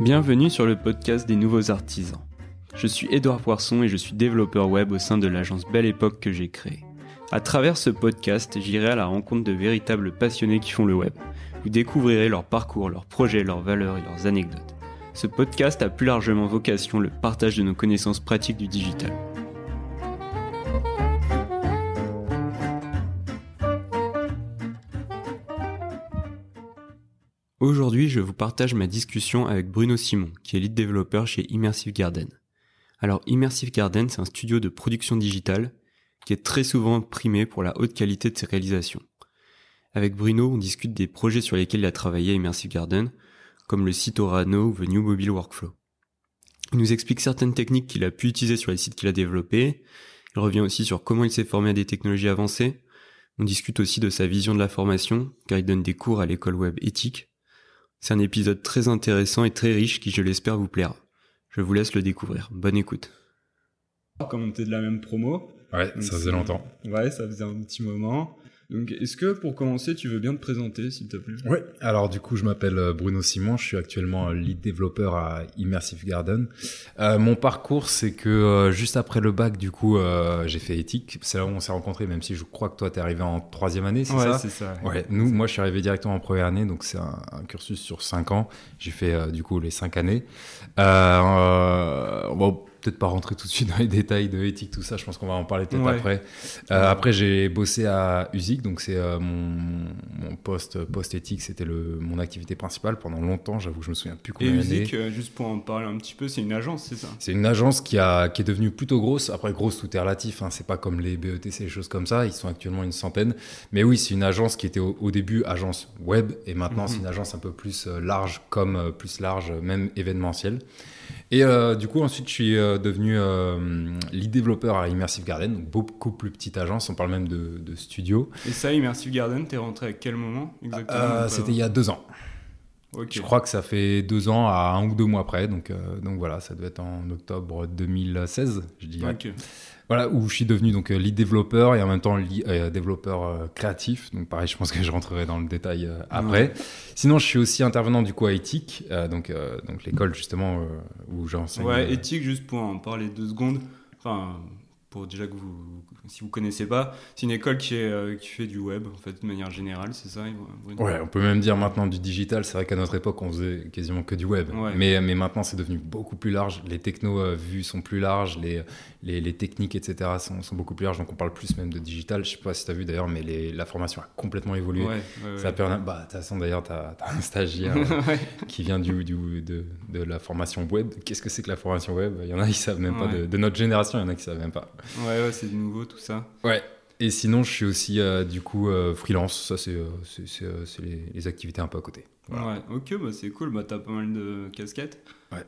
Bienvenue sur le podcast des nouveaux artisans. Je suis Édouard Poisson et je suis développeur web au sein de l'agence Belle Époque que j'ai créée. À travers ce podcast, j'irai à la rencontre de véritables passionnés qui font le web. Vous découvrirez leur parcours, leurs projets, leurs valeurs et leurs anecdotes. Ce podcast a plus largement vocation le partage de nos connaissances pratiques du digital. Aujourd'hui, je vous partage ma discussion avec Bruno Simon, qui est lead développeur chez Immersive Garden. Alors, Immersive Garden, c'est un studio de production digitale qui est très souvent primé pour la haute qualité de ses réalisations. Avec Bruno, on discute des projets sur lesquels il a travaillé à Immersive Garden, comme le site Orano ou The New Mobile Workflow. Il nous explique certaines techniques qu'il a pu utiliser sur les sites qu'il a développés. Il revient aussi sur comment il s'est formé à des technologies avancées. On discute aussi de sa vision de la formation, car il donne des cours à l'école web éthique. C'est un épisode très intéressant et très riche qui, je l'espère, vous plaira. Je vous laisse le découvrir. Bonne écoute. Comme on était de la même promo. Ouais, ça faisait longtemps. Ouais, ça faisait un petit moment. Donc, est-ce que pour commencer, tu veux bien te présenter, s'il te plaît? Oui, alors du coup, je m'appelle euh, Bruno Simon, je suis actuellement euh, lead développeur à Immersive Garden. Euh, mon parcours, c'est que euh, juste après le bac, du coup, euh, j'ai fait éthique. C'est là où on s'est rencontrés, même si je crois que toi, tu es arrivé en troisième année, c'est ouais, ça? c'est ça. Ouais, nous, moi, je suis arrivé directement en première année, donc c'est un, un cursus sur cinq ans. J'ai fait euh, du coup les cinq années. Euh, bon, peut-être pas rentrer tout de suite dans les détails de éthique, tout ça. Je pense qu'on va en parler peut-être Ouais. après. Euh, après, j'ai bossé à USIC, donc c'est euh, mon, mon poste post éthique, c'était mon activité principale pendant longtemps. J'avoue, je me souviens plus Et combien d'années. Musique, euh, juste pour en parler un petit peu, c'est une agence, c'est ça? C'est une agence qui, a, qui est devenue plutôt grosse. Après, grosse, tout est relatif. Hein. C'est pas comme les BETC, les choses comme ça. Ils sont actuellement une centaine. Mais oui, c'est une agence qui était au, au début agence web. Et maintenant, Mhm. c'est une agence un peu plus large, comme plus large, même événementielle. Et euh, du coup, ensuite, je suis euh, devenu euh, lead développeur à Immersive Garden. Donc, beaucoup plus petite agence. On parle même de, de studio. Et ça, Immersive Garden, t'es rentré à quel moment exactement? C'était il y a deux ans. Je crois que ça fait deux ans à un ou deux mois après. Donc, euh, donc voilà, ça devait être en octobre 2016, je dirais. Ok. Voilà, où je suis devenu donc euh, lead développeur et en même temps li- euh, développeur euh, créatif. Donc pareil, je pense que je rentrerai dans le détail après. Sinon, je suis aussi intervenant du coup à Éthique, donc, donc l'école justement où j'enseigne. Ouais, éthique, juste pour en parler deux secondes. Enfin, pour déjà que vous, si vous connaissez pas, c'est une école qui, est, euh, qui fait du web, en fait, de manière générale, c'est ça Bruno? Ouais, on peut même dire maintenant du digital. C'est vrai qu'à notre époque, on faisait quasiment que du web. Ouais. Mais, mais maintenant, c'est devenu beaucoup plus large. Les technos euh, vues sont plus larges, les, les, les techniques, etc. Sont, sont beaucoup plus larges. Donc, on parle plus même de digital. Je sais pas si tu as vu d'ailleurs, mais les, la formation a complètement évolué. Ouais, ouais, Ça permet, bah, de toute façon, d'ailleurs, tu as, un stagiaire euh, qui vient du, du- de, de la formation web. Qu'est-ce que c'est que la formation web? Il y en a qui savent même pas. De, de notre génération, il y en a qui savent même pas. Ouais, ouais, c'est nouveau tout ça. Ouais. Et sinon, je suis aussi, euh, du coup, euh, freelance. Ça, c'est euh, les, les activités un peu à côté. Voilà. Ouais, ok, bah c'est cool, bah t'as pas mal de casquettes. Ouais.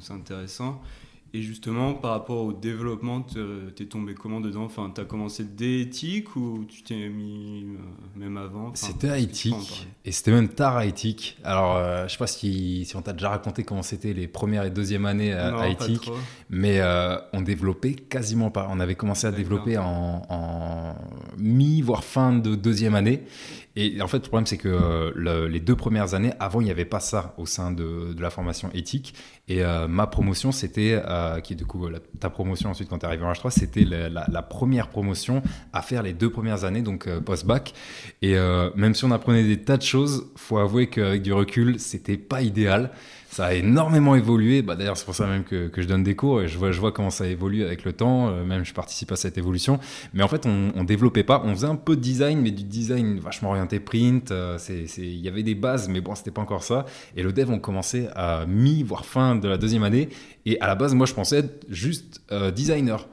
C'est intéressant. Et justement, par rapport au développement, t'es tombé comment dedans? Enfin, t'as commencé dès éthique ou tu t'es mis euh, même avant? Enfin, C'était à éthique et c'était même tard à éthique. Alors, euh, je sais pas si, si on t'a déjà raconté comment c'était les premières et deuxième années à, Non, à pas éthique. Mais euh, on développait quasiment pas. On avait commencé à développer en, en mi, voire fin de deuxième année. Et en fait, le problème, c'est que euh, le- les deux premières années, avant, il n'y avait pas ça au sein de, la formation éthique. Et euh, ma promotion, c'était, euh, qui est du coup ta promotion ensuite quand tu es arrivé en H3, c'était la, la- première promotion à faire les deux premières années, donc post-bac. Et même si on apprenait des tas de choses, faut avouer qu'avec du recul, c'était pas idéal. Ça a énormément évolué. Bah, D'ailleurs, c'est pour ça même que, que je donne des cours et je vois, je vois comment ça évolue avec le temps. Euh, même je participe à cette évolution. Mais en fait, on, on développait pas. On faisait un peu de design, mais du design vachement orienté print. Euh, Il y avait des bases, mais bon, c'était pas encore ça. Et le dev, on commençait à mi, voire fin de la deuxième année. Et à la base, moi, je pensais être juste euh, designer.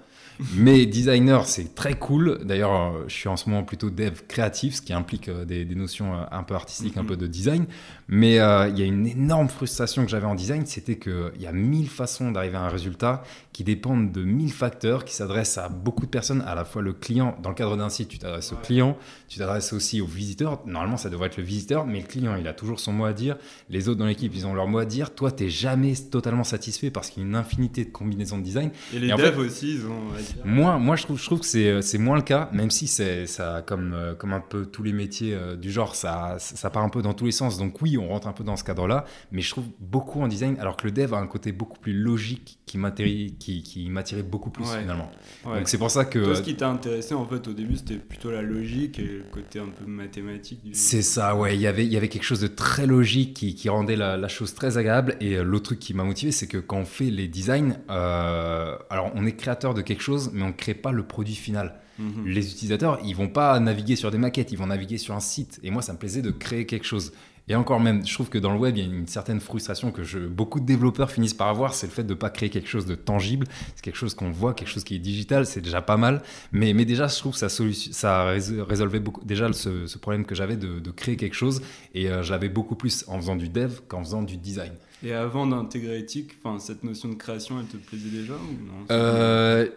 Mais designer, c'est très cool. D'ailleurs, euh, je suis en ce moment plutôt dev créatif, ce qui implique euh, des, des notions euh, un peu artistiques, un Mhm. peu de design. Mais euh, il y a une énorme frustration que j'avais en design, c'était qu'il y a mille façons d'arriver à un résultat qui dépendent de mille facteurs, qui s'adressent à beaucoup de personnes, à la fois le client. Dans le cadre d'un site, tu t'adresses au client, tu t'adresses aussi au visiteur. Normalement, ça devrait être le visiteur, mais le client, il a toujours son mot à dire. Les autres dans l'équipe, ils ont leur mot à dire. Toi, tu n'es jamais totalement satisfait parce qu'il y a une infinité de combinaisons de design. Et les Et devs fait- aussi, ils ont Moi, moi je, trouve, je trouve que c'est, c'est moins le cas, même si c'est ça, comme, euh, comme un peu tous les métiers euh, du genre, ça, ça part un peu dans tous les sens. Donc oui, on rentre un peu dans ce cadre-là, mais je trouve beaucoup en design, alors que le dev a un côté beaucoup plus logique qui m'attirait, qui, qui beaucoup plus Ouais. finalement. Ouais. Donc c'est pour ça que... Toi, ce qui t'a intéressé en fait au début, c'était plutôt la logique et le côté un peu mathématique. Du... C'est ça, ouais. Il y avait, il y avait quelque chose de très logique qui, qui rendait la, la chose très agréable. Et euh, l'autre truc qui m'a motivé, c'est que quand on fait les designs, euh, alors on est créateur de quelque chose, mais on ne crée pas le produit final. Mhm. Les utilisateurs, ils vont pas naviguer sur des maquettes, ils vont naviguer sur un site. Et moi, ça me plaisait de créer quelque chose. Et encore même, je trouve que dans le web, il y a une certaine frustration que je, beaucoup de développeurs finissent par avoir, c'est le fait de ne pas créer quelque chose de tangible. C'est quelque chose qu'on voit, quelque chose qui est digital, c'est déjà pas mal. Mais, mais déjà, je trouve que ça, résolvait beaucoup, déjà ce, ce problème que j'avais de, de créer quelque chose. Et euh, je l'avais beaucoup plus en faisant du dev qu'en faisant du design. Et avant d'intégrer enfin cette notion de création, elle te plaisait déjà ou non? Euh,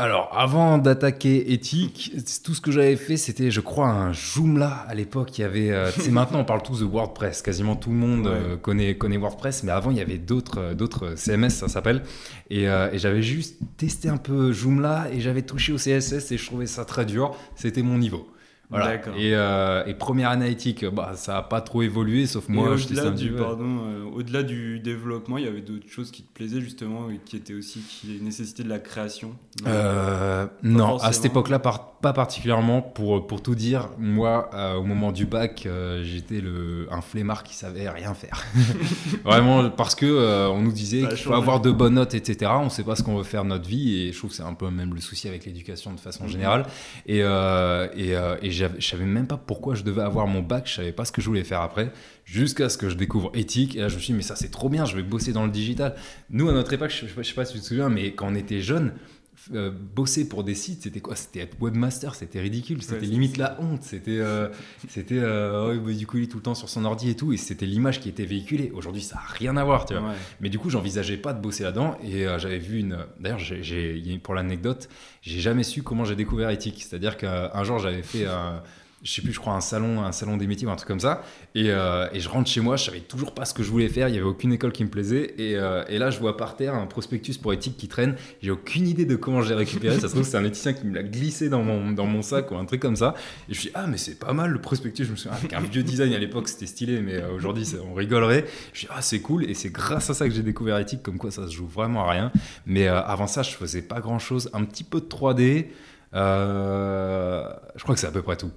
alors, avant d'attaquer éthique, tout ce que j'avais fait, c'était, je crois, un Joomla à l'époque. Il y avait, euh, tu sais, maintenant on parle tous de WordPress. Quasiment tout le monde Ouais. euh, connaît, connaît WordPress, mais avant il y avait d'autres, euh, d'autres CMS, ça s'appelle. Et, euh, et j'avais juste testé un peu Joomla et j'avais touché au CSS et je trouvais ça très dur. C'était mon niveau. Voilà. Et, euh, et première analytique, bah, ça n'a pas trop évolué, sauf moi, je au-delà du, pardon, euh, au-delà du développement, il y avait d'autres choses qui te plaisaient justement et qui étaient aussi qui nécessitaient de la création? Euh, non, à cette époque-là, par- pas particulièrement. Pour, pour tout dire, moi, au moment du bac, j'étais le, un flemmard qui savait rien faire. Vraiment, parce que on nous disait qu'il faut avoir de bonnes notes, etc. On ne sait pas ce qu'on veut faire de notre vie, et je trouve que c'est un peu même le souci avec l'éducation de façon Mhm. générale. Et, et, et je savais même pas pourquoi je devais avoir mon bac, je savais pas ce que je voulais faire après, jusqu'à ce que je découvre éthique. Et là, je me suis dit, mais ça, c'est trop bien, je vais bosser dans le digital. Nous, à notre époque, je je sais pas si tu te souviens, mais quand on était jeunes, euh, bosser pour des sites, c'était quoi? C'était être webmaster, c'était ridicule, c'était Ouais, limite la honte. C'était, euh, c'était, euh, du coup, il est tout le temps sur son ordi et tout, et c'était l'image qui était véhiculée. Aujourd'hui, ça a rien à voir, tu vois. Ouais. Mais du coup, j'envisageais pas de bosser là-dedans, et euh, j'avais vu une. D'ailleurs, j'ai, pour l'anecdote, j'ai jamais su comment j'ai découvert éthique. C'est-à-dire qu'un jour, j'avais fait. un- je sais plus, je crois, un salon, un salon des métiers ou un truc comme ça. Et, euh, je rentre chez moi, je savais toujours pas ce que je voulais faire, il y avait aucune école qui me plaisait. Et, euh, là, je vois par terre un prospectus pour éthique qui traîne. J'ai aucune idée de comment j'ai récupéré. Ça se trouve, c'est un éthicien qui me l'a glissé dans mon, sac ou un truc comme ça. Et je me suis dit, ah, mais c'est pas mal le prospectus. Je me souviens, avec un vieux design à l'époque, c'était stylé, mais euh, aujourd'hui, on rigolerait. Je me suis dit, ah, c'est cool. Et c'est grâce à ça que j'ai découvert éthique, comme quoi ça se joue vraiment à rien. Mais avant ça, je faisais pas grand chose. Un petit peu de 3D. Euh, je crois que c'est à peu près tout.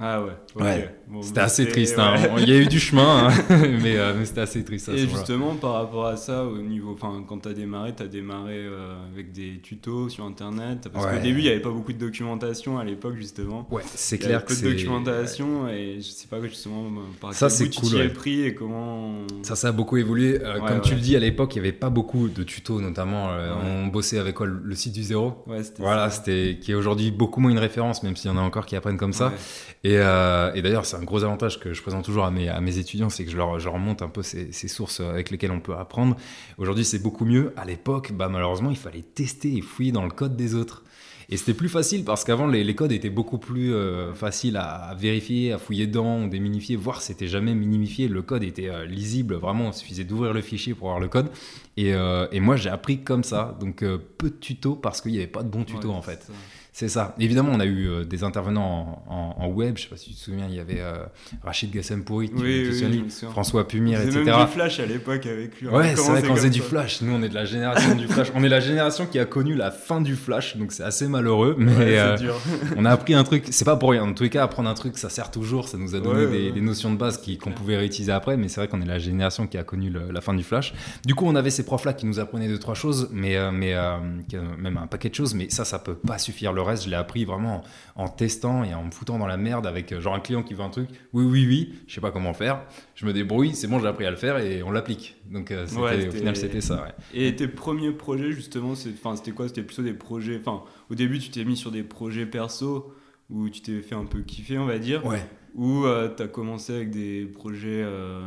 Ah ouais. Ouais. Bon, C'était assez triste. ouais. hein. Il y a eu du chemin, hein. mais, euh, mais c'était assez triste. Et justement, par rapport à ça, au niveau, enfin, quand t'as démarré, t'as démarré euh, avec des tutos sur Internet, parce Ouais. qu'au début, il n'y avait pas beaucoup de documentation à l'époque, justement. Ouais, c'est Il y avait clair que peu de c'est. documentation et je sais pas justement par Ça, quel bout tu t'y es pris et comment. Ça, ça a beaucoup évolué. Euh, comme tu le dis, à l'époque, il n'y avait pas beaucoup de tutos, notamment. On bossait avec quoi, le site du zéro Ouais, c'était Voilà, c'était qui est aujourd'hui beaucoup moins une référence, même s'il y en a encore qui apprennent comme ça. Et, euh, et d'ailleurs, c'est un gros avantage que je présente toujours à mes, à mes étudiants, c'est que je leur, je leur montre un peu ces, ces sources avec lesquelles on peut apprendre. Aujourd'hui, c'est beaucoup mieux. À l'époque, bah, malheureusement, il fallait tester et fouiller dans le code des autres. Et c'était plus facile parce qu'avant, les, les codes étaient beaucoup plus euh, faciles à, à vérifier, à fouiller dedans, des minifier, voire c'était jamais minimifié. Le code était euh, lisible, vraiment, il suffisait d'ouvrir le fichier pour voir le code. Et, euh, et moi, j'ai appris comme ça. Donc, euh, peu de tutos parce qu'il n'y avait pas de bons tutos Ouais, en fait. ça. C'est ça. Évidemment, on a eu euh, des intervenants en, en- en web. Je sais pas si tu te souviens, il y avait euh, Rachid Gassempouri, tu Oui, oui. François Pumir, On faisait etc. même du flash à l'époque avec lui. Ouais, c'est vrai qu'on faisait du flash. Nous, on est de la génération du flash. On est la génération qui a connu la fin du flash, donc c'est assez malheureux. Mais Ouais, euh, dur. on a appris un truc. C'est pas pour rien. En tous les cas, apprendre un truc, ça sert toujours. Ça nous a donné Ouais, des, ouais, ouais. des notions de base qu'on pouvait réutiliser après. Mais c'est vrai qu'on est la génération qui a connu le- la fin du flash. Du coup, on avait ces profs-là qui nous apprenaient deux trois choses, mais euh, mais même un paquet de choses. Mais ça, ça peut pas suffire. Le reste, je l'ai appris vraiment en testant et en me foutant dans la merde avec euh, genre un client qui veut un truc. Oui, oui, oui. Je sais pas comment faire. Je me débrouille. C'est bon, j'ai appris à le faire et on l'applique. Donc euh, Ouais, au final, c'était ça. Ouais. Et tes premiers projets, justement, c'était quoi? C'était plutôt des projets. Enfin, au début, tu t'es mis sur des projets perso où tu t'es fait un peu kiffer, on va dire. Ouais. Ou euh, t'as commencé avec des projets. euh,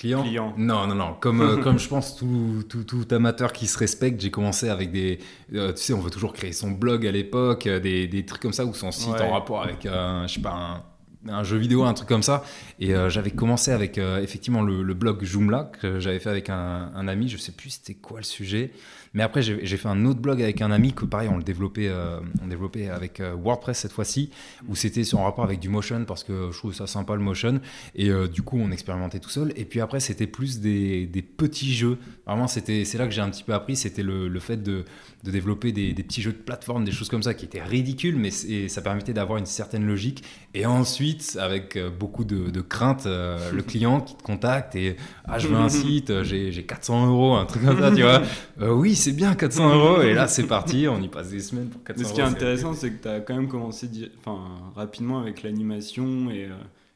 Client Client. Non, non, non. Comme, euh, comme je pense tout, tout, tout amateur qui se respecte, j'ai commencé avec des. euh, tu sais, on veut toujours créer son blog à l'époque, euh, des, des trucs comme ça ou son site Ouais. en rapport avec, euh, je sais pas, un jeu vidéo, un truc comme ça. Et euh, j'avais commencé avec effectivement le, blog Joomla que j'avais fait avec un, ami. Je sais plus c'était quoi le sujet. Mais après, j'ai fait un autre blog avec un ami que, pareil, on le développait, euh, on développait avec euh, WordPress cette fois-ci, où c'était en rapport avec du motion parce que je trouve ça sympa le motion. Et euh, du coup, on expérimentait tout seul. Et puis après, c'était plus des, petits jeux. Vraiment, c'était c'est là que j'ai un petit peu appris. C'était le, le, fait de, de développer des, petits jeux de plateforme, des choses comme ça qui étaient ridicules, mais ça permettait d'avoir une certaine logique. Et ensuite, avec beaucoup de, de crainte, le client qui te contacte et ah, je veux un site, j'ai 400 euros, un truc comme ça, tu vois. oui, c'est bien 400 euros. Et là, c'est parti, on y passe des semaines pour 400 euros. Ce qui est intéressant, c'est que tu as quand même commencé enfin, rapidement avec l'animation euh, et,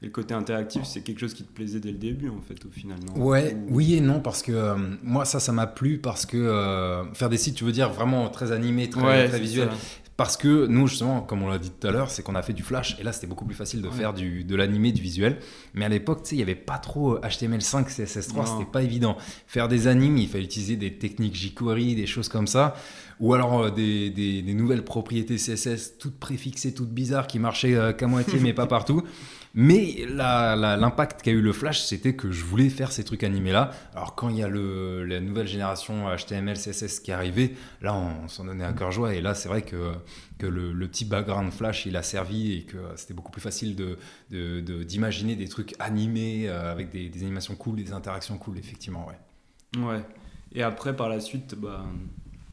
le côté interactif. C'est quelque chose qui te plaisait dès le début, en fait, au final. Non? Ouais, oui et non, parce que euh, moi, ça, ça m'a plu parce que euh, faire des sites, tu veux dire vraiment très animé, très, très visuel. Parce que nous, justement, comme on l'a dit tout à l'heure, c'est qu'on a fait du flash. Et là, c'était beaucoup plus facile de faire du, de l'animé, du visuel. Mais à l'époque, tu sais, il n'y avait pas trop HTML5, CSS3, c'était pas évident. Faire des animes, il fallait utiliser des techniques jQuery, des choses comme ça. Ou alors euh, des, des, nouvelles propriétés CSS toutes préfixées, toutes bizarres, qui marchaient euh, qu'à moitié, mais pas partout. Mais l'impact qu'a eu le Flash, c'était que je voulais faire ces trucs animés-là. Alors quand il y a le, la nouvelle génération HTML, CSS qui est arrivée, là on, s'en donnait un cœur joie. Et là c'est vrai que, que le, petit background Flash, il a servi et que c'était beaucoup plus facile d'imaginer de, de, des trucs animés euh, avec des, des, animations cool, des interactions cool, effectivement. Ouais. Ouais. Et après, par la suite, bah,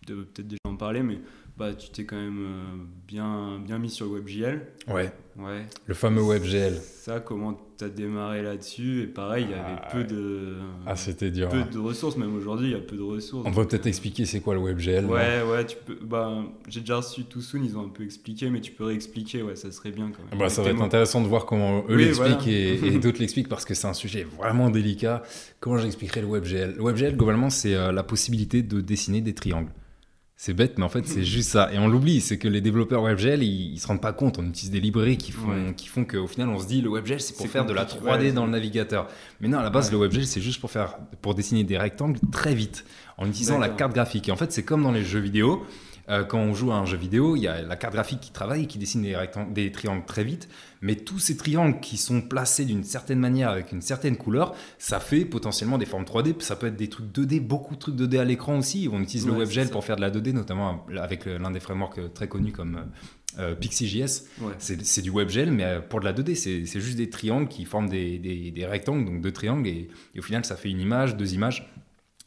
peut-être déjà en parler, mais bah, tu t'es quand même euh, bien, bien mis sur le WebGL. Ouais. ouais. Le fameux WebGL. Ça, comment tu as démarré là-dessus Et pareil, il y avait peu de. Ah, c'était dur. Peu hein. de ressources, même aujourd'hui, il y a peu de ressources. On peut peut-être expliquer c'est quoi le WebGL. Ouais, ouais, tu peux. Bah, j'ai déjà reçu tout soon, ils ont un peu expliqué, mais tu peux réexpliquer, ouais, ça serait bien quand même. Bah, ça va être intéressant de voir comment eux l'expliquent et, d'autres l'expliquent parce que c'est un sujet vraiment délicat. Comment j'expliquerai le WebGL Le WebGL, globalement, c'est euh, la possibilité de dessiner des triangles. C'est bête, mais en fait, c'est juste ça. Et on l'oublie, c'est que les développeurs WebGL, ils, se rendent pas compte. On utilise des librairies qui font, qui font qu'au final, on se dit, le WebGL, c'est pour faire de la 3D dans le navigateur. Mais non, à la base, le WebGL, c'est juste pour faire, pour dessiner des rectangles très vite, en utilisant la carte graphique. Et en fait, c'est comme dans les jeux vidéo. Euh, quand on joue à un jeu vidéo, il y a la carte graphique qui travaille, qui dessine des, des triangles très vite, mais tous ces triangles qui sont placés d'une certaine manière, avec une certaine couleur, ça fait potentiellement des formes 3D, ça peut être des trucs 2D, beaucoup de trucs 2D à l'écran aussi, on utilise le WebGL pour faire de la 2D, notamment avec l'un des frameworks très connus comme... Euh, PixieJS, c'est du WebGL, mais pour de la 2D, c'est juste des triangles qui forment des, des, rectangles, donc deux triangles, et, au final, ça fait une image, deux images.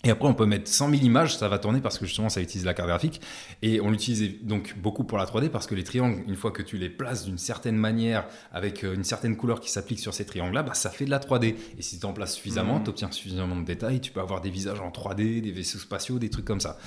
Et après, on peut mettre 100 000 images, ça va tourner parce que justement, ça utilise la carte graphique. Et on l'utilise donc beaucoup pour la 3D parce que les triangles, une fois que tu les places d'une certaine manière, avec euh, une certaine couleur qui s'applique sur ces triangles-là, bah, ça fait de la 3D. Et si tu en places suffisamment, mmh. tu obtiens suffisamment de détails, tu peux avoir des visages en 3D, des vaisseaux spatiaux, des trucs comme ça.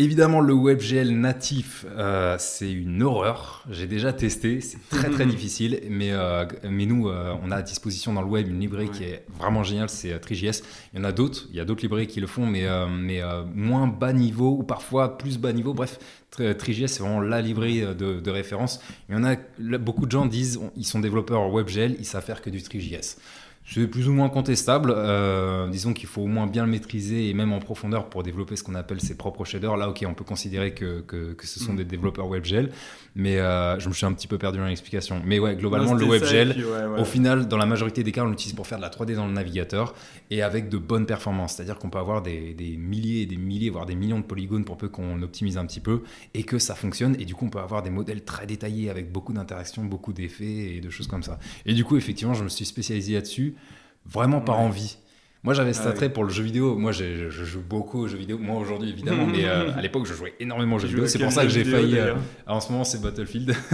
Évidemment, le WebGL natif, euh, c'est une horreur. J'ai déjà testé, c'est très très difficile. Mais, euh, mais nous, euh, on a à disposition dans le web une librairie qui est vraiment géniale, c'est TriJS. Il y en a d'autres, il y a d'autres librairies qui le font, mais, mais moins bas niveau ou parfois plus bas niveau. Bref, TriJS, c'est vraiment la librairie de, de, référence. Il y en a, beaucoup de gens disent, ils sont développeurs WebGL, ils savent faire que du TriJS. C'est plus ou moins contestable. Euh, disons qu'il faut au moins bien le maîtriser et même en profondeur pour développer ce qu'on appelle ses propres shaders. Là, ok, on peut considérer que, que, ce sont mm. des développeurs WebGL, mais euh, je me suis un petit peu perdu dans l'explication. Mais ouais, globalement, le WebGL, au final, dans la majorité des cas, on l'utilise pour faire de la 3D dans le navigateur et avec de bonnes performances. C'est-à-dire qu'on peut avoir des, des, milliers et des milliers, voire des millions de polygones pour peu qu'on optimise un petit peu et que ça fonctionne. Et du coup, on peut avoir des modèles très détaillés avec beaucoup d'interactions, beaucoup d'effets et de choses comme ça. Et du coup, effectivement, je me suis spécialisé là-dessus vraiment par envie. Moi, j'avais cet ah attrait pour le jeu vidéo. Moi, je, joue beaucoup aux jeux vidéo. Moi, aujourd'hui, évidemment, mais euh, à l'époque, je jouais énormément aux jeux vidéo. C'est pour ça que j'ai failli. Euh, en ce moment, c'est Battlefield.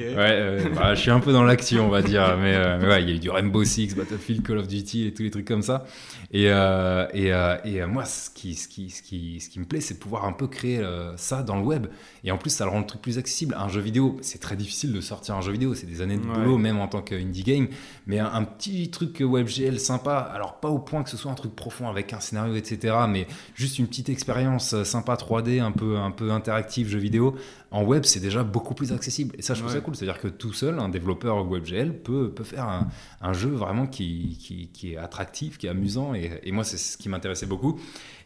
Ouais, euh, bah, je suis un peu dans l'action, on va dire. Mais, ouais, il y a eu du Rainbow Six, Battlefield, Call of Duty et tous les trucs comme ça. Et, et, et moi, ce qui, ce, qui, ce, qui, ce qui me plaît, c'est de pouvoir un peu créer ça dans le web. Et en plus, ça le rend le truc plus accessible. Un jeu vidéo, c'est très difficile de sortir un jeu vidéo. C'est des années de boulot, même en tant qu'indie game. Mais un, un petit truc WebGL sympa, alors pas au point que ce soit un truc profond avec un scénario, etc. Mais juste une petite expérience euh, sympa 3D, un peu, un peu interactive, jeu vidéo. En web, c'est déjà beaucoup plus accessible. Et ça, je trouve ça cool. C'est-à-dire que tout seul, un développeur WebGL peut, peut faire un, un jeu vraiment qui, qui, qui, est attractif, qui est amusant. Et, et moi, c'est ce qui m'intéressait beaucoup.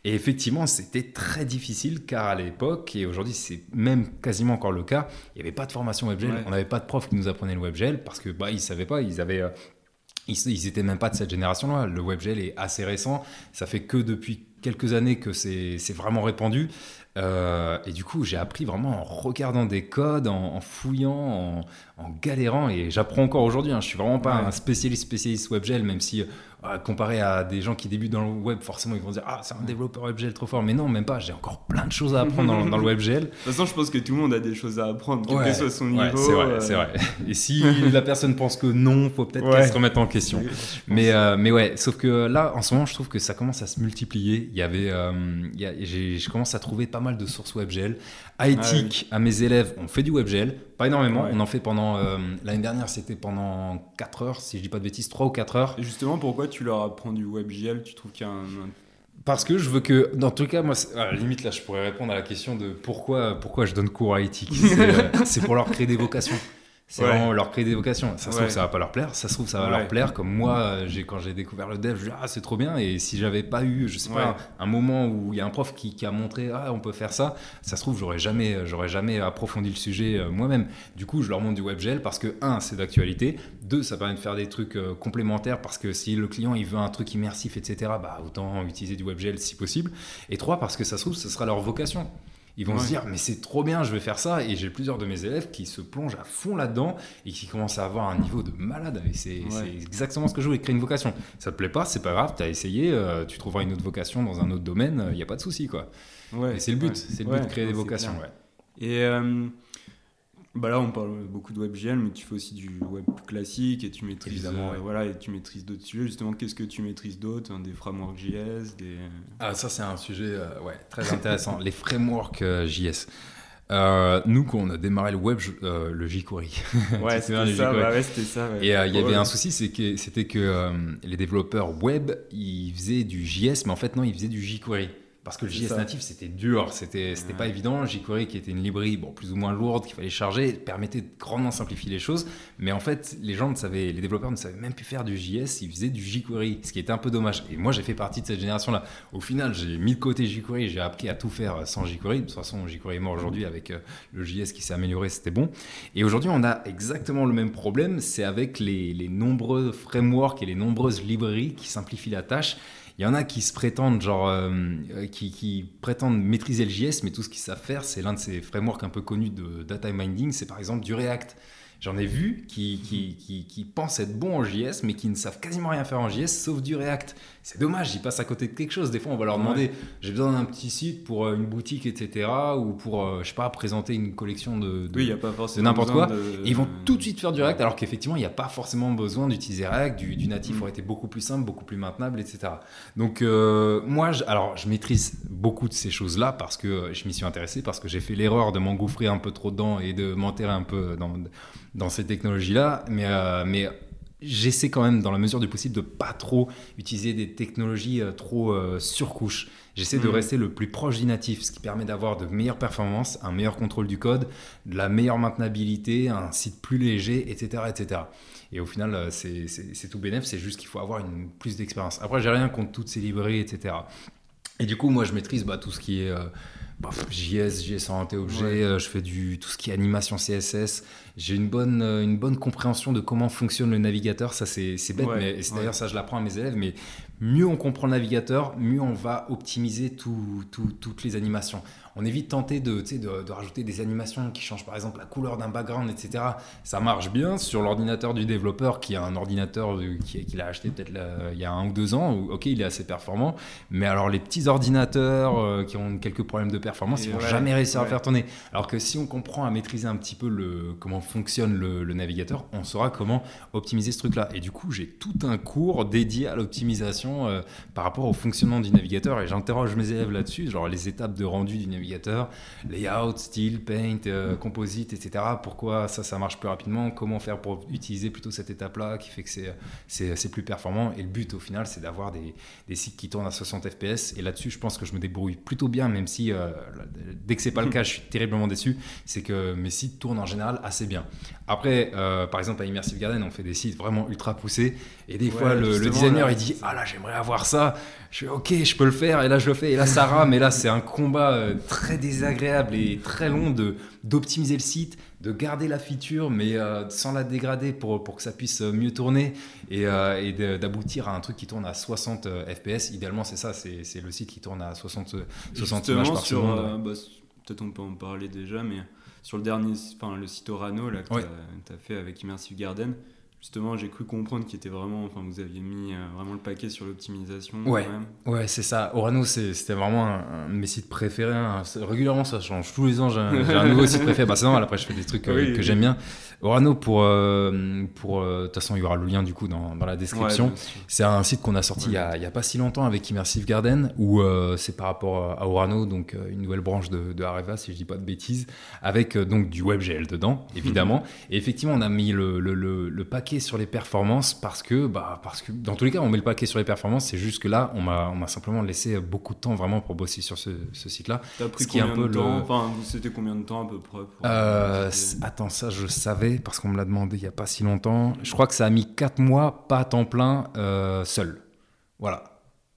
Et effectivement, c'était très difficile car à l'époque, et aujourd'hui c'est même quasiment encore le cas, il n'y avait pas de formation WebGL. On n'avait pas de prof qui nous apprenait le WebGL parce que bah, ils ne savaient pas, ils avaient. Euh, ils n'étaient même pas de cette génération-là. Le WebGL est assez récent. Ça fait que depuis quelques années que c'est vraiment répandu. Euh, et du coup, j'ai appris vraiment en regardant des codes, en, fouillant, en, galérant. Et j'apprends encore aujourd'hui. Hein. Je suis vraiment pas un spécialiste spécialiste WebGL, même si euh, comparé à des gens qui débutent dans le web, forcément ils vont dire ah c'est un développeur WebGL trop fort. Mais non, même pas. J'ai encore plein de choses à apprendre dans, le WebGL. De toute façon, je pense que tout le monde a des choses à apprendre, quel que soit son niveau. c'est vrai, euh. c'est vrai. Et si la personne pense que non, faut peut-être qu'elle se remette en question. mais mais ouais, sauf que là, en ce moment, je trouve que ça commence à se multiplier. Il y avait, je commence à trouver pas mal de sources WebGL. Éthique, ah à mes élèves, on fait du WebGL, pas énormément. On en fait pendant. Euh, l'année dernière, c'était pendant 4 heures, si je dis pas de bêtises, 3 ou 4 heures. Et justement, pourquoi tu leur apprends du WebGL Tu trouves qu'il y a un, Parce que je veux que, dans tout cas, moi, à la limite, là, je pourrais répondre à la question de pourquoi, pourquoi je donne cours à éthique. C'est euh, pour leur créer des vocations. C'est vraiment leur créer des vocations. Ça se trouve, ça va pas leur plaire. Ça se trouve, ça va leur plaire. Comme moi, j'ai quand j'ai découvert le dev, je dis ah c'est trop bien. Et si j'avais pas eu, je sais pas, un, moment où il y a un prof qui, a montré ah on peut faire ça, ça se trouve j'aurais jamais, j'aurais jamais approfondi le sujet euh, moi-même. Du coup, je leur montre du WebGL parce que un, c'est d'actualité. Deux, ça permet de faire des trucs euh, complémentaires parce que si le client il veut un truc immersif, etc. Bah autant utiliser du WebGL si possible. Et trois, parce que ça se trouve, ce sera leur vocation. Ils vont se dire, mais c'est trop bien, je vais faire ça. Et j'ai plusieurs de mes élèves qui se plongent à fond là-dedans et qui commencent à avoir un niveau de malade. Et c'est exactement ce que je voulais, créer une vocation. Ça te plaît pas, c'est pas grave, tu as essayé, euh, tu trouveras une autre vocation dans un autre domaine, il n'y a pas de souci. quoi. Et c'est le but, c'est le but de créer des vocations. Et euh, bah là, on parle beaucoup de WebGL, mais tu fais aussi du web classique et tu maîtrises, euh, voilà, et tu maîtrises d'autres sujets. Justement, qu'est-ce que tu maîtrises d'autres hein, Des frameworks JS des... Ah, ça, c'est un sujet euh, ouais, très intéressant. les frameworks euh, JS. nous, quand on a démarré le web, le jQuery. Ouais, c'était ça, bah ouais, ça. Et il y avait un souci, c'était que, que les développeurs web, ils faisaient du JS, mais en fait, non, ils faisaient du jQuery. Parce que le JS natif, c'était dur, c'était c'était pas évident. jQuery, qui était une librairie bon, plus ou moins lourde, qu'il fallait charger, permettait de grandement simplifier les choses. Mais en fait, les gens ne savaient, les développeurs ne savaient même plus faire du JS, ils faisaient du jQuery, ce qui était un peu dommage. Et moi, j'ai fait partie de cette génération-là. Au final, j'ai mis de côté jQuery, j'ai appris à tout faire sans jQuery. De toute façon, jQuery est mort aujourd'hui avec euh, le JS qui s'est amélioré, c'était bon. Et aujourd'hui, on a exactement le même problème, c'est avec les, les nombreux frameworks et les nombreuses librairies qui simplifient la tâche il y en a qui se prétendent, euh, euh, prétendent maîtriser le JS, mais tout ce qu'ils savent faire, c'est l'un de ces frameworks un peu connus de data mining, c'est par exemple du React. J'en ai vu qui, qui, qui, pensent être bons en JS, mais qui ne savent quasiment rien faire en JS sauf du React. C'est dommage, ils passent à côté de quelque chose. Des fois, on va leur demander j'ai besoin d'un petit site pour euh, une boutique, etc. Ou pour, euh, je sais pas, présenter une collection de, oui, y a pas forcément n'importe quoi. ils vont tout de suite faire du React, alors qu'effectivement, il n'y a pas forcément besoin d'utiliser React. Du, natif mm. aurait été beaucoup plus simple, beaucoup plus maintenable, etc. Donc, euh, moi, je, alors, je maîtrise beaucoup de ces choses-là parce que je m'y suis intéressé, parce que j'ai fait l'erreur de m'engouffrer un peu trop dedans et de m'enterrer un peu dans dans ces technologies-là, mais, euh, mais j'essaie quand même, dans la mesure du possible, de pas trop utiliser des technologies euh, trop euh, surcouches. J'essaie de mm. rester le plus proche du natif, ce qui permet d'avoir de meilleures performances, un meilleur contrôle du code, de la meilleure maintenabilité, un site plus léger, etc. etc. Et au final, c'est tout bénéf, c'est juste qu'il faut avoir une plus d'expérience. Après, j'ai rien contre toutes ces librairies, etc. Et du coup, moi, je maîtrise bah, tout ce qui est JS, JS orienté objet, je fais du, tout ce qui est animation CSS, j'ai une bonne, euh, une bonne compréhension de comment fonctionne le navigateur. Ça, c'est bête, mais d'ailleurs, ça, je l'apprends à mes élèves. Mais mieux on comprend le navigateur, mieux on va optimiser toutes les animations. On évite de tenter de, de, de, rajouter des animations qui changent par exemple la couleur d'un background, etc. Ça marche bien sur l'ordinateur du développeur qui a un ordinateur qu'il a acheté peut-être il y a un ou deux ans. Où, ok, il est assez performant. Mais alors les petits ordinateurs euh, qui ont quelques problèmes de performance, Et ils vont ouais, jamais réussir à ouais. faire tourner. Alors que si on comprend à maîtriser un petit peu le, comment fonctionne le, le navigateur, on saura comment optimiser ce truc-là. Et du coup, j'ai tout un cours dédié à l'optimisation euh, par rapport au fonctionnement du navigateur et j'interroge mes élèves là-dessus, genre les étapes de rendu du navigateur, layout, style, paint, euh, composite, etc. Pourquoi ça, ça marche plus rapidement Comment faire pour utiliser plutôt cette étape-là qui fait que c'est, plus performant Et le but au final, c'est d'avoir des, des sites qui tournent à 60 fps. Et là-dessus, je pense que je me débrouille plutôt bien, même si euh, dès que c'est pas le cas, je suis terriblement déçu. C'est que mes sites tournent en général assez bien. Après, par exemple, à Immersive Garden, on fait des sites vraiment ultra poussés. Et des Ouais, fois, le, designer, là, il dit Ah là, j'aimerais avoir ça. Je fais Ok, je peux le faire. Et là, je le fais. Et là, ça rame. Et là, c'est un combat euh, très désagréable et très long de, d'optimiser le site, de garder la feature, mais euh, sans la dégrader pour, pour que ça puisse euh, mieux tourner et, euh, et d'aboutir à un truc qui tourne à 60 euh, FPS. Idéalement, c'est ça. C'est, le site qui tourne à 60, 60 images par sur, seconde. euh, bah, peut-être on peut en parler déjà, mais sur le dernier, enfin le site Orano là, que Ouais. tu as, fait avec Immersive Garden, justement, j'ai cru comprendre qu'il était vraiment, enfin vous aviez mis euh, vraiment le paquet sur l'optimisation. Ouais. Ouais, c'est ça. Orano, c'était vraiment un, un de mes sites préférés. hein. Régulièrement, ça change. Tous les ans, j'ai un, nouveau site préféré. Bah, c'est normal, après, je fais des trucs euh, Oui, que oui. j'aime bien. Orano, pour. euh, pour De toute façon, il y aura le lien du coup dans, dans la description. Ouais. C'est un site qu'on a sorti il y a- pas si longtemps avec Immersive Garden, où c'est par rapport à Orano, donc une nouvelle branche de, de Areva, si je dis pas de bêtises, avec donc du WebGL dedans, évidemment. Et effectivement, on a mis le, le- le- le paquet sur les performances parce que, bah, parce que dans tous les cas, on met le paquet sur les performances. C'est juste que là, on m'a simplement laissé beaucoup de temps vraiment pour bosser sur ce, ce site-là. T'as pris ce qui est un combien de peu le- temps? Enfin, c'était combien de temps à peu près pour- Euh, attends, ça je savais parce qu'on me l'a demandé il y a pas si longtemps. Je crois que ça a mis 4 mois, pas à temps plein, euh, seul. Voilà.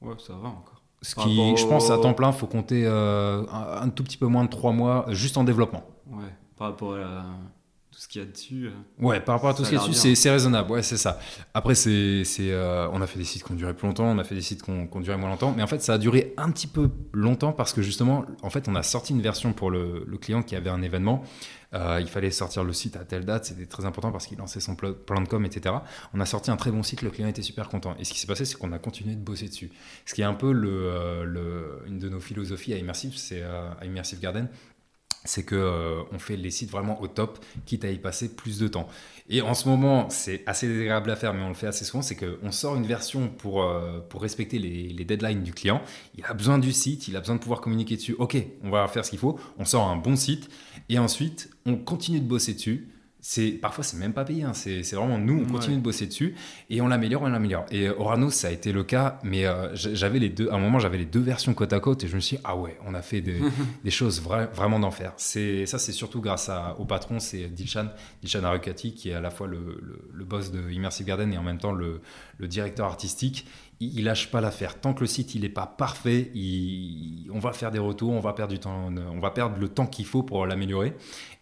Ouais, ça va encore. Ce qui, je pense, à temps plein, faut compter euh, un, un tout petit peu moins de 3 mois juste en développement. Ouais, par rapport à tout ce qu'il y a dessus. euh, Ouais, par rapport à tout ce qui est a dessus, c'est raisonnable. Ouais, c'est ça. Après, c'est, euh, on a fait des sites qui ont duré plus longtemps, on a fait des sites qui ont, qui ont duré moins longtemps. Mais en fait, ça a duré un petit peu longtemps parce que justement, en fait, on a sorti une version pour le, le client qui avait un événement. Euh, il fallait sortir le site à telle date, c'était très important parce qu'il lançait son pla- plan de com, etc. On a sorti un très bon site, le client était super content. Et ce qui s'est passé, c'est qu'on a continué de bosser dessus. Ce qui est un peu le, euh, le- une de nos philosophies à Immersive, c'est à Immersive Garden, c'est que euh, on fait les sites vraiment au top, quitte à y passer plus de temps. Et en ce moment, c'est assez désagréable à faire, mais on le fait assez souvent, c'est qu'on sort une version pour, euh, pour respecter les, les deadlines du client. Il a besoin du site, il a besoin de pouvoir communiquer dessus. Ok, on va faire ce qu'il faut. On sort un bon site, et ensuite, on continue de bosser dessus. C'est parfois c'est même pas payé, hein. c'est c'est vraiment nous, on continue Ouais. de bosser dessus et on l'améliore, on l'améliore. Et Orano, ça a été le cas, mais euh, j'avais les deux. À un moment, j'avais les deux versions côte à côte et je me suis dit, ah ouais, on a fait des, des choses vra- vraiment d'enfer. C'est ça, c'est surtout grâce à- au patron, c'est Dilshan, Dilshan Arukati, qui est à la fois le, le- le boss de Immersive Garden et en même temps le, le directeur artistique. Il, il lâche pas l'affaire. Tant que le site il est pas parfait, il- on va faire des retours, on va perdre du temps, on va perdre le temps qu'il faut pour l'améliorer.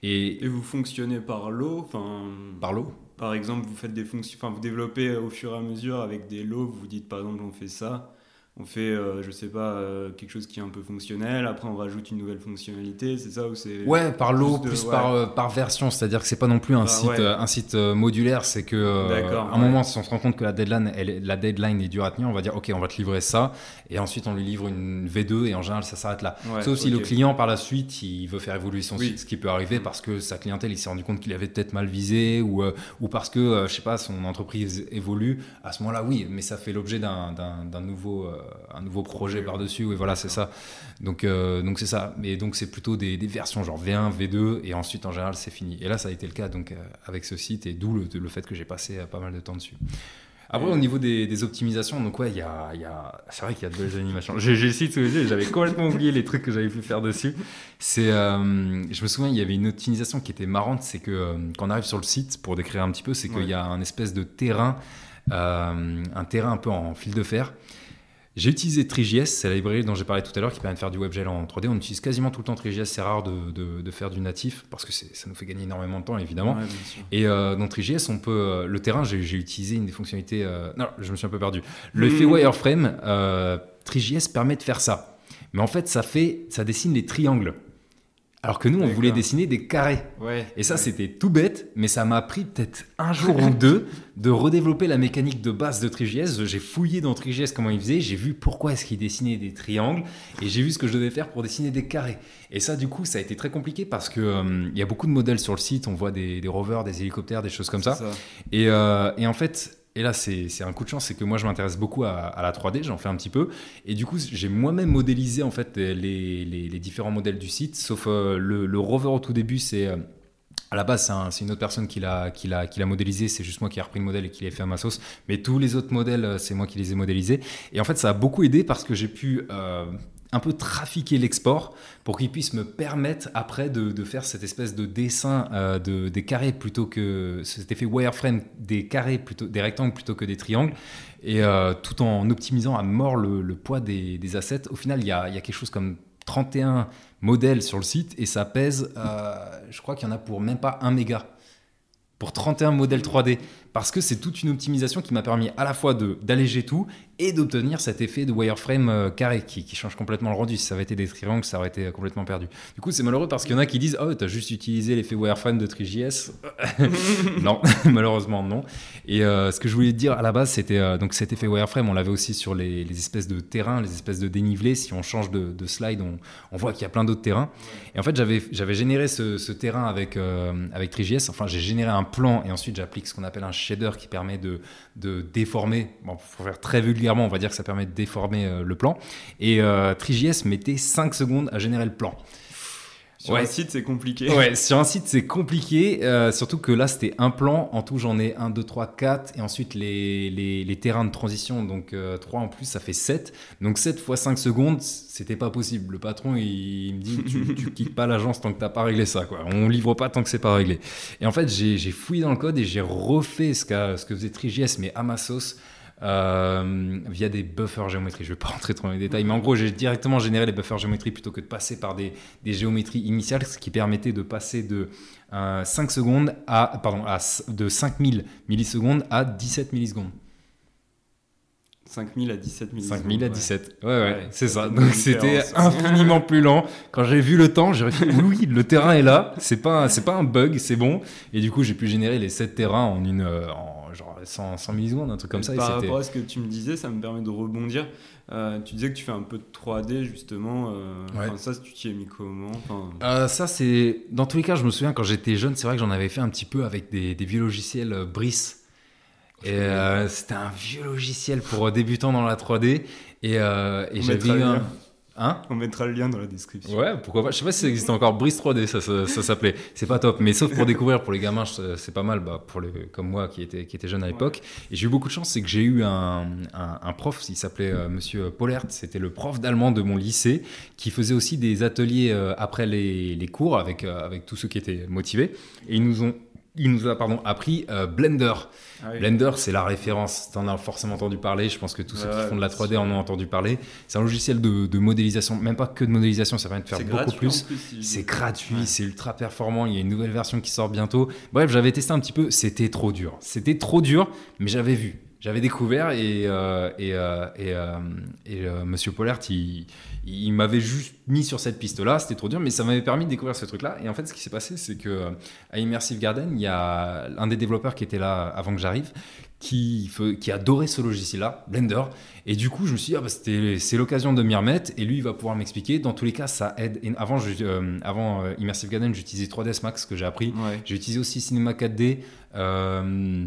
Et Et vous fonctionnez par lot, enfin. par l'eau. Par exemple, vous faites des fonctions, enfin vous développez au fur et à mesure avec des lots. Vous dites par exemple, on fait ça, on fait, euh, je sais pas, euh, quelque chose qui est un peu fonctionnel. Après, on rajoute une nouvelle fonctionnalité. C'est ça ou c'est Ouais, par lot, plus par, euh, par version, c'est-à-dire que c'est pas non plus un Bah, site, ouais. euh, un site modulaire, c'est que à un ouais. moment, si on se rend compte que la deadline, elle, est- la deadline est dure à tenir, on va dire ok, on va te livrer ça, et ensuite on lui livre une V2 et en général ça s'arrête là. Sauf si le client par la suite il veut faire évoluer son Oui. site, ce qui peut arriver parce que sa clientèle il s'est rendu compte qu'il avait peut-être mal visé ou ou parce que je sais pas son entreprise évolue. À ce moment-là, oui, mais ça fait l'objet d'un nouveau un nouveau projet Projet, par dessus. Oui, voilà, c'est ça. Donc euh, donc c'est ça. Mais donc c'est plutôt des, des versions genre V1, V2 et ensuite en général c'est fini. Et là ça a été le cas donc euh, avec ce site et d'où le, le fait que j'ai passé euh, pas mal de temps dessus. Après, au niveau des, des optimisations, donc ouais, il y a, c'est vrai qu'il y a de belles animations. J'ai le site j'avais complètement oublié les trucs que j'avais pu faire dessus. C'est, euh, je me souviens, il y avait une optimisation qui était marrante, c'est que euh, quand on arrive sur le site, pour décrire un petit peu, c'est qu'il Ouais. y a un espèce de terrain, euh, un terrain un peu en fil de fer. J'ai utilisé TriJS, c'est la librairie dont j'ai parlé tout à l'heure qui permet de faire du WebGL en 3D. On utilise quasiment tout le temps TriJS, c'est rare de, de- de faire du natif parce que ça nous fait gagner énormément de temps évidemment. Ouais. Et euh, dans TriJS, on peut euh, le terrain. J'ai utilisé une des fonctionnalités. euh, non, je me suis un peu perdu. L'effet Mhm. wireframe, euh, TriJS permet de faire ça. Mais en fait, ça fait, ça dessine les triangles. Alors que nous, on voulait dessiner des carrés. Ouais. Et ça, ouais. c'était tout bête, mais ça m'a pris peut-être un jour ou deux de redévelopper la mécanique de base de TriGS. J'ai fouillé dans TriGS comment il faisait, j'ai vu pourquoi est-ce qu'il dessinait des triangles, et j'ai vu ce que je devais faire pour dessiner des carrés. Et ça, du coup, ça a été très compliqué parce que euh, il y a beaucoup de modèles sur le site. On voit des, des rovers, des hélicoptères, des choses comme ça. Et, euh, et en fait, et là, c'est un coup de chance, c'est que moi, je m'intéresse beaucoup à, la 3D, j'en fais un petit peu. Et du coup, j'ai moi-même modélisé en fait les, différents modèles du site, sauf euh, le, rover au tout début, c'est. euh, à la base, c'est un- c'est une autre personne qui l'a modélisé. C'est juste moi qui ai repris le modèle et qui l'ai fait à ma sauce. Mais tous les autres modèles, euh, c'est moi qui les ai modélisés. Et en fait, ça a beaucoup aidé parce que j'ai pu un peu trafiquer l'export pour qu'il puisse me permettre après de, faire cette espèce de dessin euh, de, des carrés plutôt que cet effet wireframe des carrés plutôt des rectangles plutôt que des triangles. Et euh, tout en optimisant à mort le, poids des, assets. Au final, il y a, quelque chose comme 31 modèles sur le site et ça pèse, euh, je crois qu'il y en a pour même pas 1 méga. Pour 31 modèles 3D parce que c'est toute une optimisation qui m'a permis à la fois d'alléger tout et d'obtenir cet effet de wireframe euh, carré qui, change complètement le rendu. Si ça avait été des triangles, ça aurait été complètement perdu. Du coup, c'est malheureux parce qu'il y en a qui disent Oh, t'as juste utilisé l'effet wireframe de TriJS. non, malheureusement, non. Et euh, ce que je voulais te dire à la base, c'était euh, donc cet effet wireframe, on l'avait aussi sur les, espèces de terrains, les espèces de dénivelés. Si on change de, de slide, on, voit qu'il y a plein d'autres terrains. Et en fait, j'avais généré ce, terrain avec, euh, avec TriJS. Enfin, j'ai généré un plan et ensuite j'applique ce qu'on appelle un shader qui permet de, de déformer. Bon, pour faire très vulgairement, on va dire que ça permet de déformer euh, le plan. Et euh, TriJS mettait 5 secondes à générer le plan. Sur Ouais. un site, c'est compliqué. Ouais, sur un site, c'est compliqué. euh, surtout que là, c'était un plan. En tout, j'en ai 1, 2, 3, 4. Et ensuite, les, les, les terrains de transition. Donc, 3 en plus, ça fait 7. Donc, 7 fois 5 secondes, c'était pas possible. Le patron, il, il me dit tu, tu quittes pas l'agence tant que t'as pas réglé ça. Quoi. On livre pas tant que c'est pas réglé. Et en fait, j'ai fouillé dans le code et j'ai refait ce, qu'a- ce que faisait TriJS, mais à ma sauce. Euh, via des buffers géométrie. Je vais pas rentrer trop dans les détails, mais en gros, j'ai directement généré les buffers géométrie plutôt que de passer par des, des géométries initiales, ce qui permettait de passer de euh, 5 secondes à, pardon, à, s- de 5000 millisecondes à 17 millisecondes. 5000 à 17 000. 5000 à 17. Ouais, ouais, Ouais, c'est ça Donc c'était infiniment plus lent. Quand j'ai vu le temps, j'ai dit oui, le terrain est là. C'est pas, c'est pas un bug, c'est bon. Et du coup, j'ai pu générer les 7 terrains en une, euh, en genre 100, 100 millisecondes, un truc comme ça. et Par c'était- rapport à ce que tu me disais, ça me permet de rebondir. Euh, tu disais que tu fais un peu de 3D justement. euh, Ouais. ça, tu t'y es mis comment Euh, ça, c'est. Dans tous les cas, je me souviens quand j'étais jeune, c'est vrai que j'en avais fait un petit peu avec des, des vieux logiciels euh, Brice. Et c'était un vieux logiciel pour débutants dans la 3D. Et, j'avais eu un. Hein On mettra le lien dans la description. Ouais, pourquoi pas. Je sais pas si ça existe encore. Brice 3D, ça, ça, ça s'appelait. C'est pas top. Mais sauf pour découvrir, pour les gamins, c'est pas mal. Bah, pour les, comme moi qui était, qui était jeune à l'époque. Et j'ai eu beaucoup de chance, c'est que j'ai eu un, un, un prof, il s'appelait euh, Monsieur Pollert. C'était le prof d'allemand de mon lycée qui faisait aussi des ateliers euh, après les, les cours avec, euh, avec tous ceux qui étaient motivés. Et ils nous ont. Il nous a pardon, appris euh, Blender. Ah oui. Blender, c'est la référence. Tu en as forcément entendu parler. Je pense que tous ceux qui font de la bien 3D sûr. en ont entendu parler. C'est un logiciel de, de modélisation, même pas que de modélisation, ça permet de faire beaucoup gratuit, plus. C'est gratuit, Ouais. c'est ultra performant. Il y a une nouvelle version qui sort bientôt. Bref, j'avais testé un petit peu. C'était trop dur. C'était trop dur, mais j'avais vu. J'avais découvert et, euh, et, euh, et, euh, et, euh, Monsieur Pollert, il, il m'avait juste mis sur cette piste-là. C'était trop dur, mais ça m'avait permis de découvrir ce truc-là. Et en fait, ce qui s'est passé, c'est que à Immersive Garden, il y a un des développeurs qui était là avant que j'arrive, qui, qui adorait ce logiciel-là, Blender. Et du coup, je me suis dit, ah bah, c'était- c'est l'occasion de m'y remettre. Et lui, il va pouvoir m'expliquer. Dans tous les cas, ça aide. Et avant, je- euh, avant euh, Immersive Garden, j'utilisais 3ds Max que j'ai appris. Ouais. J'ai utilisé aussi Cinema 4D. euh,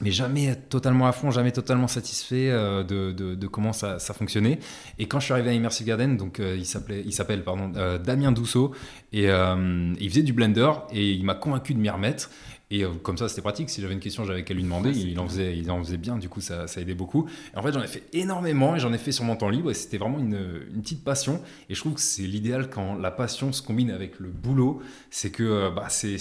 mais jamais totalement à fond, jamais totalement satisfait euh, de, comment ça, ça fonctionnait. Et quand je suis arrivé à Immersive Garden, donc euh, il s'appelle euh, Damien Dousseau et il faisait du Blender et il m'a convaincu de m'y remettre. Et euh, comme ça, c'était pratique. Si j'avais une question, j'avais qu'à lui demander. Ouais, il en faisait, il en faisait bien. Du coup, ça, ça aidait beaucoup. Et en fait, j'en ai fait énormément et j'en ai fait sur mon temps libre. Et c'était vraiment une, une petite passion. Et je trouve que c'est l'idéal quand la passion se combine avec le boulot. C'est que euh, bah, c'est,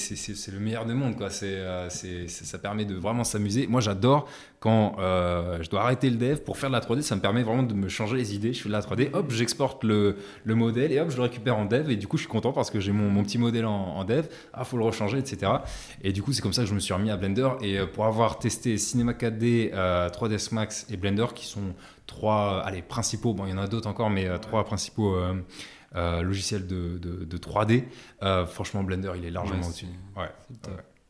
le meilleur des mondes. Quoi. C'est, euh, c'est, ça permet de vraiment s'amuser. Moi, j'adore quand euh, je dois arrêter le dev pour faire de la 3D. Ça me permet vraiment de me changer les idées. Je fais de la 3D, hop, j'exporte le, le modèle et hop, je le récupère en dev. Et du coup, je suis content parce que j'ai mon, mon petit modèle en, en dev. Ah, faut le rechanger, etc. Et du coup, c'est comme ça que je me suis remis à Blender. Et euh, pour avoir testé Cinema 4D, euh, 3ds Max et Blender, qui sont trois, euh, allez, principaux, bon, il y en a d'autres encore, mais euh, trois principaux euh, logiciel de, de, 3D, franchement, Blender, il est largement au-dessus. Ouais,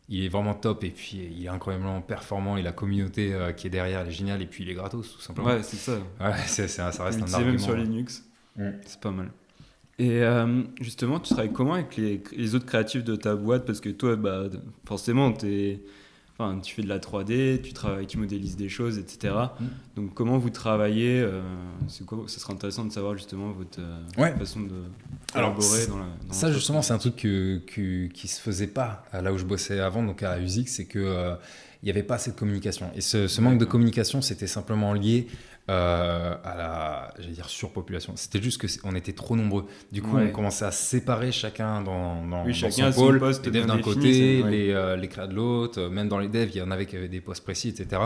il est vraiment top et puis il est incroyablement performant et la communauté qui est derrière elle est géniale et puis il est gratos tout simplement. Ouais, c'est ça. Ouais, c'est, ça reste un argument. même sur Linux. Mm. C'est pas mal. Et euh, justement, tu travailles comment avec les, les, autres créatifs de ta boîte? Parce que toi, bah, forcément, es, enfin, tu fais de la 3D, tu, travailles, tu modélises des choses, etc. Mm. Donc, comment vous travaillez euh, quoi Ce serait intéressant de savoir justement votre euh, façon de collaborer dans la. ça, justement, c'est un truc que, que, qui se faisait pas là où je bossais avant, donc à la musique, c'est que il n'y avait pas de communication. Et ce, ce manque de communication, c'était simplement lié euh, à la j'allais dire surpopulation. C'était juste que on était trop nombreux. Du coup, on commençait à séparer chacun dans, dans, oui, chacun son pôle. les devs d'un côté, les, euh, les créas de l'autre. Même dans les devs, il y en avait qui avaient des postes précis, etc.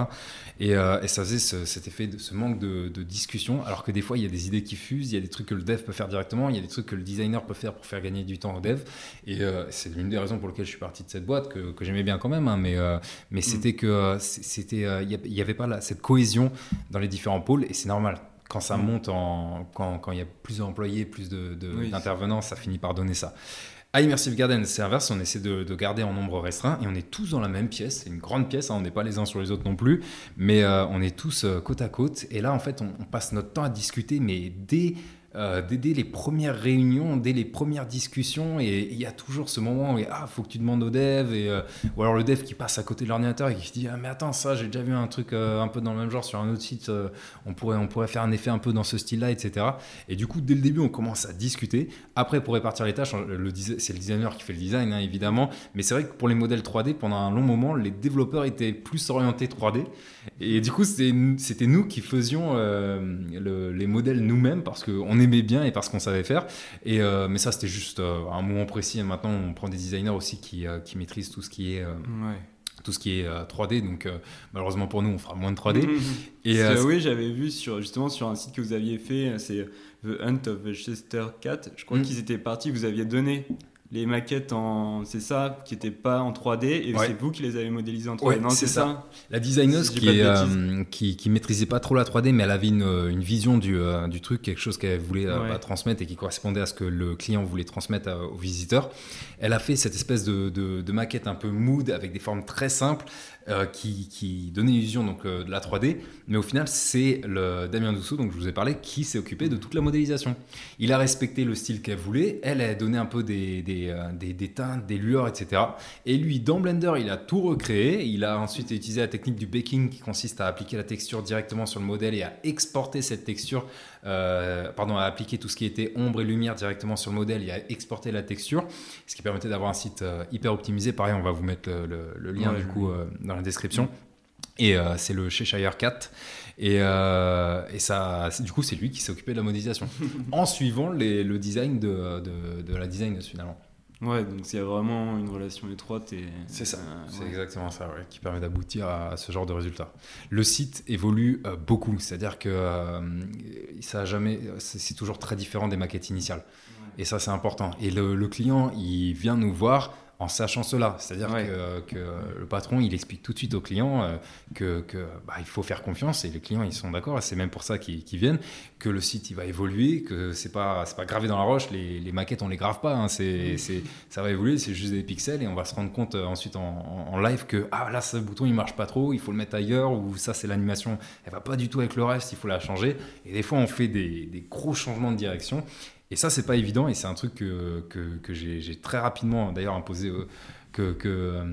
Et, euh, et ça faisait ce, cet effet de ce manque de, de, discussion. Alors que des fois, il y a des idées qui fusent, il y a des trucs que le dev peut faire directement, il y a des trucs que le designer peut faire pour faire gagner du temps au dev. Et c'est l'une des raisons pour lesquelles je suis parti de cette boîte que, que j'aimais bien quand même. Hein, mais mais mm. c'était que c'était il n'y avait pas là, cette cohésion dans les différents pôles et c'est normal. Quand ça mm. monte, en, quand, il y a plus d'employés, plus d'intervenants, de, ça finit par donner ça. À Immersive Garden, c'est inverse, on essaie de, garder en nombre restreint et on est tous dans la même pièce. C'est une grande pièce, hein, on n'est pas les uns sur les autres non plus, mais euh, on est tous euh, côte à côte. Et là, en fait, on, on, passe notre temps à discuter, mais dès euh, dès, les premières réunions, dès les premières discussions, et il y a toujours ce moment où ah faut que tu demandes au dev, et, euh, ou alors le dev qui passe à côté de l'ordinateur et qui se dit ah mais attends ça j'ai déjà vu un truc euh, un peu dans le même genre sur un autre site, on pourrait on pourrait faire un effet un peu dans ce style-là, etc. Et du coup dès le début on commence à discuter. Après pour répartir les tâches, c'est le designer qui fait le design hein, évidemment, mais c'est vrai que pour les modèles 3D pendant un long moment les développeurs étaient plus orientés 3D, et du coup c'était nous qui faisions les modèles nous-mêmes parce qu'on aimait bien et parce qu'on savait faire. Et, euh, mais ça, c'était juste euh, un moment précis. Et maintenant, on prend des designers aussi qui, euh, qui maîtrisent tout ce qui est. tout ce qui est 3D. Donc, malheureusement pour nous, on fera moins de 3D. et, oui, j'avais vu sur, justement sur un site que vous aviez fait, c'est The Hunt of Chester Cat. Je crois mm. qu'ils étaient partis, vous aviez donné les maquettes en c'est ça qui n'étaient pas en 3D et c'est vous qui les avez modélisées en 3D non c'est ça. la designeuse qui, euh, qui, qui maîtrisait pas trop la 3D mais elle avait une, une vision du, euh, du truc quelque chose qu'elle voulait euh, bah, transmettre et qui correspondait à ce que le client voulait transmettre aux visiteurs. Elle a fait cette espèce de, de, de maquette un peu mood avec des formes très simples euh, qui, donnait l'illusion donc euh, de la 3D, mais au final c'est le Damien Douceau, donc je vous ai parlé, qui s'est occupé de toute la modélisation. Il a respecté le style qu'elle voulait, elle a donné un peu des, des, euh, des, teintes, des lueurs, etc. Et lui, dans Blender, il a tout recréé. Il a ensuite utilisé la technique du baking qui consiste à appliquer la texture directement sur le modèle et à exporter cette texture euh, pardon, à appliquer tout ce qui était ombre et lumière directement sur le modèle et à exporter la texture, ce qui permettait d'avoir un site euh, hyper optimisé. Pareil, on va vous mettre le, lien du coup euh, dans la description. Et c'est le Cheshire Cat. Et, et, ça, du coup, c'est lui qui s'est occupé de la modélisation en suivant les, le design de, de, de la design finalement. Ouais, donc il y a vraiment une relation étroite. et C'est ça, c'est exactement ça, ouais, qui permet d'aboutir à, ce genre de résultat. Le site évolue euh, beaucoup, c'est-à-dire que euh, ça a jamais, c'est toujours très différent des maquettes initiales. Et ça, c'est important. Et le, le, client, il vient nous voir en sachant cela. C'est-à-dire que, le patron, il explique tout de suite aux clients euh, que, bah, il faut faire confiance et les clients, ils sont d'accord. C'est même pour ça qu'ils viennent, que le site, il va évoluer, que c'est pas c'est pas gravé dans la roche. Les, maquettes, on les grave pas. Hein. c'est ça va évoluer, c'est juste des pixels et on va se rendre compte euh, ensuite en, live que ah là, ce bouton, il marche pas trop, il faut le mettre ailleurs ou ça, c'est l'animation, elle va pas du tout avec le reste, il faut la changer. Et des fois, on fait des, des gros changements de direction et ça, c'est pas évident et c'est un truc que, j'ai très rapidement d'ailleurs imposé, euh, que, que euh,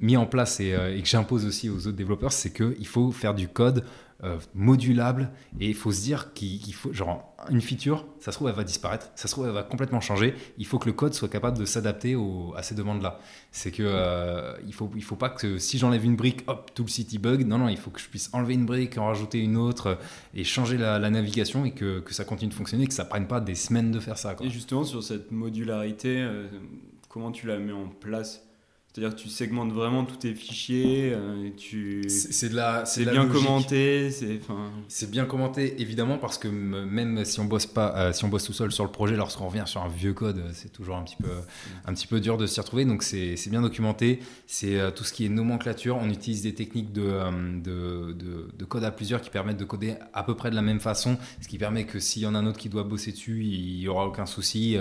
mis en place et, euh, et que j'impose aussi aux autres développeurs, c'est qu'il faut faire du code euh, modulable. Et il faut se dire qu'il faut genre une feature ça se trouve elle va disparaître ça se trouve elle va complètement changer. Il faut que le code soit capable de s'adapter à ces demandes là c'est que euh, il faut il faut pas que si j'enlève une brique hop tout le site bug. Non non il faut que je puisse enlever une brique en rajouter une autre euh, et changer la, navigation et que, que, ça continue de fonctionner que ça prenne pas des semaines de faire ça et justement sur cette modularité comment tu la mets en place? C'est-à-dire que tu segmentes vraiment tous tes fichiers, euh, tu... C'est de la, c'est bien commenté, c'est, enfin... c'est bien commenté évidemment parce que même si on bosse pas, euh, si on bosse tout seul sur le projet, lorsqu'on revient sur un vieux code, c'est toujours un petit peu, un petit peu dur de s'y retrouver. Donc c'est, c'est bien documenté. C'est euh, tout ce qui est nomenclature. On utilise des techniques de, de, de, de, code à plusieurs qui permettent de coder à peu près de la même façon, ce qui permet que s'il y en a un autre qui doit bosser dessus, il y aura aucun souci.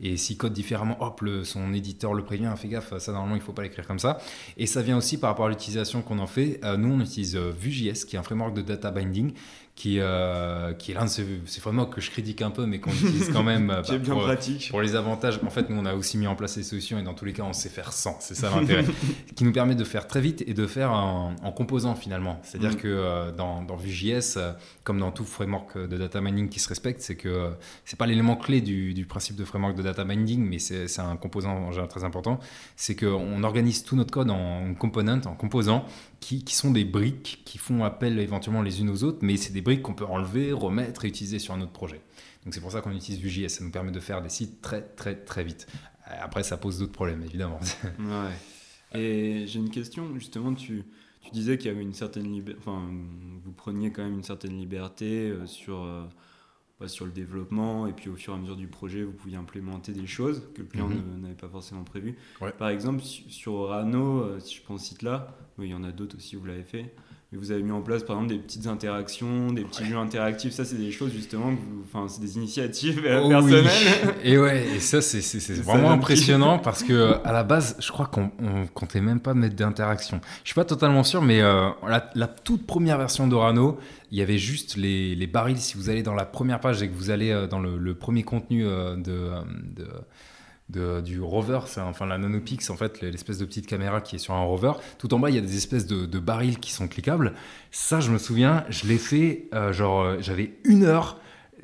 et s'il code différemment, hop, le, son éditeur le prévient, fais gaffe, ça normalement il faut pas l'écrire comme ça. Et ça vient aussi par rapport à l'utilisation qu'on en fait. Euh, nous, on utilise euh, Vue.js, qui est un framework de data binding, qui, euh, qui est l'un de ces, frameworks que je critique un peu, mais qu'on utilise quand même qui est bien pour, pratique. pour les avantages. En fait, nous, on a aussi mis en place les solutions et dans tous les cas, on sait faire sans. C'est ça l'intérêt. qui nous permet de faire très vite et de faire en, composant finalement. C'est-à-dire mm. que dans, dans Vue.js, comme dans tout framework de data mining qui se respecte, c'est que c'est pas l'élément clé du, du, principe de framework de data mining, mais c'est un composant en général très important. C'est qu'on organise tout notre code en components, en composants, qui, sont des briques qui font appel éventuellement les unes aux autres, mais c'est des briques qu'on peut enlever, remettre et utiliser sur un autre projet. Donc c'est pour ça qu'on utilise Vue.js, ça nous permet de faire des sites très très très vite. Après, ça pose d'autres problèmes, évidemment. Ouais. Et j'ai une question, justement, tu, tu disais qu'il y avait une certaine liberté, enfin, vous preniez quand même une certaine liberté euh, sur, euh, sur le développement, et puis au fur et à mesure du projet, vous pouviez implémenter des choses que le client mhm. n'avait pas forcément prévues. Par exemple, sur Rano, euh, si je prends ce site-là, il y en a d'autres aussi, vous l'avez fait. Vous avez mis en place, par exemple, des petites interactions, des petits jeux interactifs. Ça, c'est des choses, justement, enfin, c'est des initiatives euh, oh personnelles. Et ouais, et ça, c'est vraiment impressionnant parce que, à la base, je crois qu'on comptait même pas mettre d'interaction. Je suis pas totalement sûr, mais euh, la, toute première version d'Orano, il y avait juste les, les, barils. Si vous allez dans la première page et que vous allez euh, dans le, premier contenu de, de du rover, c'est enfin la nanopix, en fait, l'espèce de petite caméra qui est sur un rover. Tout en bas, il y a des espèces de, barils qui sont cliquables. Ça, je me souviens, je l'ai fait, euh, genre, euh, j'avais une heure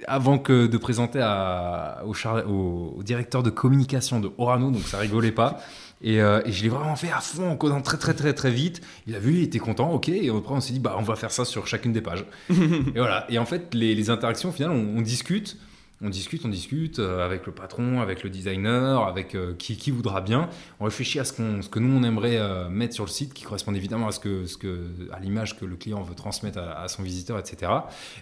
avant que de présenter à, au, directeur de communication de Orano, donc ça rigolait pas. Euh, et, je l'ai vraiment fait à fond en codant très très très très vite. Il a vu, il était content, ok. Et après on s'est dit bah on va faire ça sur chacune des pages. et voilà. Et en fait les, interactions au final on discute on discute, on discute euh, avec le patron, avec le designer, avec euh, qui, voudra bien. On réfléchit à ce, qu'on, ce que nous on aimerait euh, mettre sur le site, qui correspond évidemment à ce que, à l'image que le client veut transmettre à, son visiteur, etc.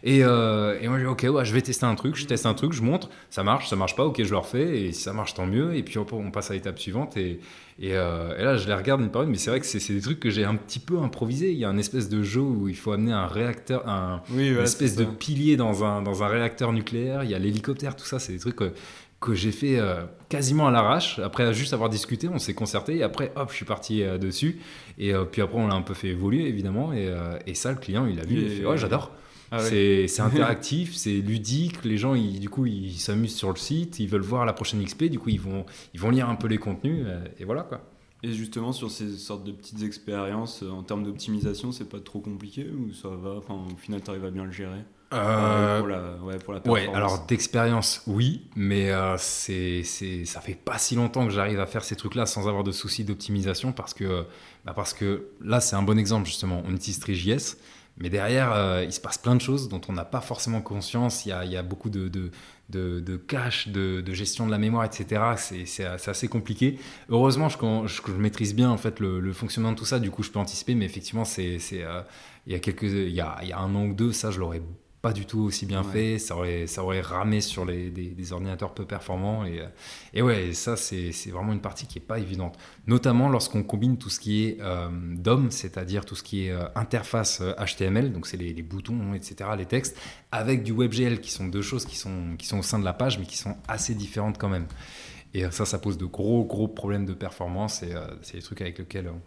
Et, et moi ok, ouais, je vais tester un truc, je teste un truc, je montre, ça marche, ça marche pas, ok, je le refais, et si ça marche tant mieux. Et puis on, on passe à l'étape suivante et, euh, et, là, je les regarde une par une, mais c'est vrai que c'est des trucs que j'ai un petit peu improvisé. Il y a un espèce de jeu où il faut amener un réacteur, un, une espèce de pilier dans un, dans un réacteur nucléaire. Il y a l'hélicoptère, tout ça, c'est des trucs que, que j'ai fait euh, quasiment à l'arrache. Après, juste avoir discuté, on s'est concerté. Et après, hop, je suis parti euh, dessus. Et puis après, on l'a un peu fait évoluer, évidemment. Et, et ça, le client, il a vu. Il a fait, ouais, j'adore. Ah c'est interactif, c'est ludique. Les gens, ils, du coup, ils s'amusent sur le site, ils veulent voir la prochaine XP. Du coup, ils vont, ils vont lire un peu les contenus. Euh, et voilà quoi. Et justement, sur ces sortes de petites expériences, euh, en termes d'optimisation, c'est pas trop compliqué ou ça va? Enfin, Au final, tu arrives à bien le gérer? Euh, pour, la, ouais, pour la ouais, alors d'expérience, oui, mais c'est, c'est, ça fait pas si longtemps que j'arrive à faire ces trucs-là sans avoir de soucis d'optimisation parce que, bah parce que là, c'est un bon exemple justement. On utilise TriJS mais derrière, euh, il se passe plein de choses dont on n'a pas forcément conscience. Il y a, beaucoup de, de, de, cache, de, gestion de la mémoire, etc. C'est assez compliqué. Heureusement, je, je, je, maîtrise bien en fait le, fonctionnement de tout ça. Du coup, je peux anticiper. Mais effectivement, c'est euh, il il il y a un an ou deux, ça, je l'aurais pas du tout aussi bien fait. Ça aurait, ça aurait ramé sur les, des, ordinateurs peu performants. Et, et ouais, ça, c'est vraiment une partie qui est pas évidente. Notamment lorsqu'on combine tout ce qui est euh, DOM, c'est-à-dire tout ce qui est euh, interface HTML, euh, donc c'est les, boutons, etc., les textes, avec du WebGL, qui sont deux choses qui sont, qui sont au sein de la page, mais qui sont assez différentes quand même. Et ça, ça pose de gros, gros problèmes de performance. Et c'est des trucs avec lesquels on,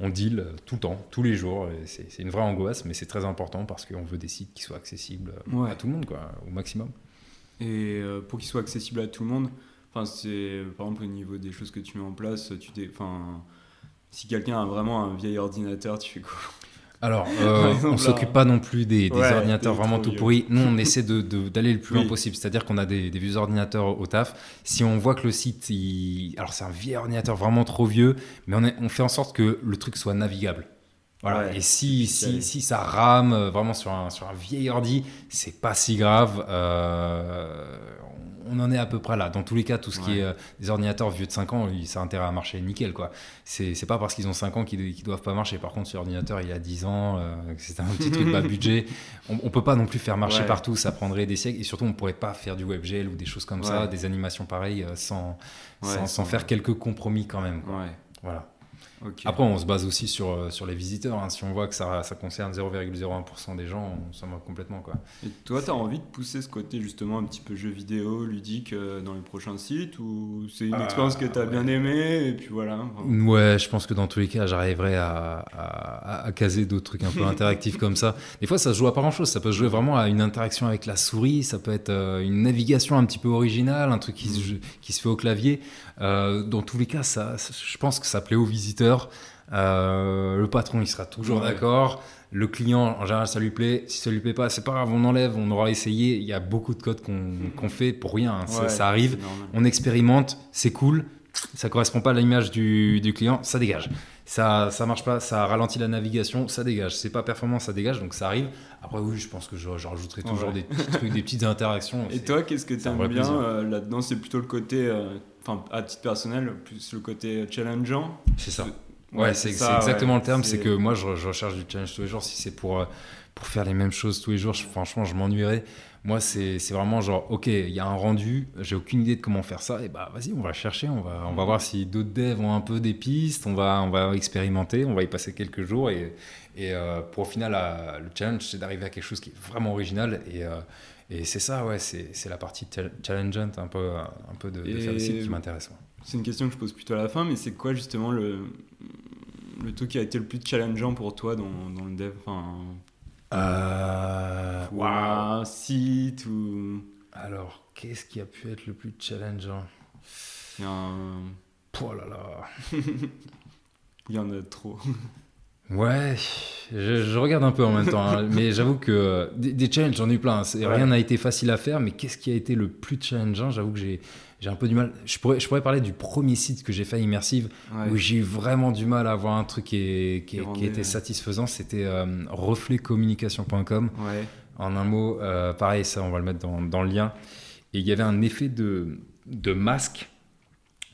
on deal euh, tout le temps, tous les jours. C'est une vraie angoisse, mais c'est très important parce qu'on veut des sites qui soient accessibles euh, à tout le monde, quoi, au maximum. Et euh, pour qu'ils soient accessibles à tout le monde, c'est par exemple au niveau des choses que tu mets en place, tu si quelqu'un a vraiment un vieil ordinateur, tu fais quoi? Alors, euh, on ne s'occupe pas non plus des, ordinateurs vraiment tout pourris. Nous, on essaie d'aller le plus loin possible. C'est-à-dire qu'on a des, vieux ordinateurs au taf. Si on voit que le site, alors c'est un vieil ordinateur vraiment trop vieux, mais on, fait en sorte que le truc soit navigable. Voilà. et si, si, ça rame vraiment sur un, sur un vieil ordi, c'est pas si grave. Euh, on en est à peu près là. Dans tous les cas, tout ce qui est euh, des ordinateurs vieux de 5 ans, ça a intérêt à marcher nickel. quoi. C'est c'est pas parce qu'ils ont 5 ans qu'ils qu'ils doivent pas marcher. Par contre, si l'ordinateur il a 10 ans, euh, c'est un petit truc bas budget, on, on peut pas non plus faire marcher Ouais. partout. Ça prendrait des siècles. Et surtout, on pourrait pas faire du WebGL ou des choses comme ça, des animations pareilles, euh, sans, sans, sans faire quelques compromis quand même. quoi. Voilà. Après, on se base aussi sur, euh, sur les visiteurs. hein. Si on voit que ça, ça concerne 0,01% des gens, on s'en moque complètement. Quoi. Et toi, t'as envie de pousser ce côté justement un petit peu jeu vidéo, ludique euh, dans les prochains sites ou c'est une Ah, expérience que t'as ouais. bien aimée et puis voilà. enfin, Ouais, je pense que dans tous les cas, j'arriverai à, à- à caser d'autres trucs un peu interactifs comme ça. Des fois, ça se joue à pas grand-chose. Ça peut se jouer vraiment à une interaction avec la souris. Ça peut être euh, une navigation un petit peu originale, un truc qui, se, joue- qui se fait au clavier. Dans tous les cas, ça- je pense que ça plaît aux visiteurs. Euh, le patron, il sera toujours Ouais. d'accord. Le client, en général, ça lui plaît. Si ça lui plaît pas, c'est pas grave, on enlève, on aura essayé. Il y a beaucoup de codes qu'on fait pour rien. hein. Ça- ouais, ça arrive on expérimente, c'est cool, ça correspond pas à l'image du, du client, ça dégage. Ça, ça marche pas, ça ralentit la navigation, ça dégage. C'est pas performant, ça dégage, donc ça arrive. Après, oui, je pense que je, je rajouterai toujours Ouais. des petits trucs, des petites interactions. Et toi, qu'est-ce que t'aimes vrai bien euh, là-dedans? C'est plutôt le côté, euh, enfin à titre personnel, plus le côté challengeant. c'est ça. Ouais, c'est c'est exactement ouais. le terme. C'est que moi, je, je recherche du challenge tous les jours. Si c'est pour, euh, pour faire les mêmes choses tous les jours, je- franchement, je m'ennuierais. Moi, c'est vraiment genre, ok, il y a un rendu, j'ai aucune idée de comment faire ça, et bah vas-y, on va chercher, on va, on va voir si d'autres devs ont un peu des pistes, on va, on va expérimenter, on va y passer quelques jours, et, et euh, pour au final, la- le challenge, c'est d'arriver à quelque chose qui est vraiment original, et, euh, et c'est ça, ouais, c'est c'est la partie chal- challengeant un peu, un peu de, de faire le site Et- qui m'intéresse. ouais. C'est une question que je pose plutôt à la fin, mais c'est quoi justement le, le truc qui a été le plus challengeant pour toi dans, dans le dev enfin, Euh, ou un site ou? Alors, qu'est-ce qui a pu être le plus challengeant? Il y, a un- Oh là là. il y en a trop. Ouais, je, je regarde un peu en même temps, hein, mais j'avoue que euh, des, des challenges, j'en ai eu plein. hein. Ouais. Rien n'a été facile à faire, mais qu'est-ce qui a été le plus challengeant? J'avoue que j'ai j'ai un peu du mal. Je pourrais, je pourrais parler du premier site que j'ai fait Immersive, Ouais. où j'ai eu vraiment du mal à avoir un truc qui, est- qui, Qui est- qui rendait, était ouais. satisfaisant. C'était euh, refletcommunication.com. En un mot, euh, pareil, ça, on va le mettre dans, dans le lien. Et il y avait un effet de, de masque.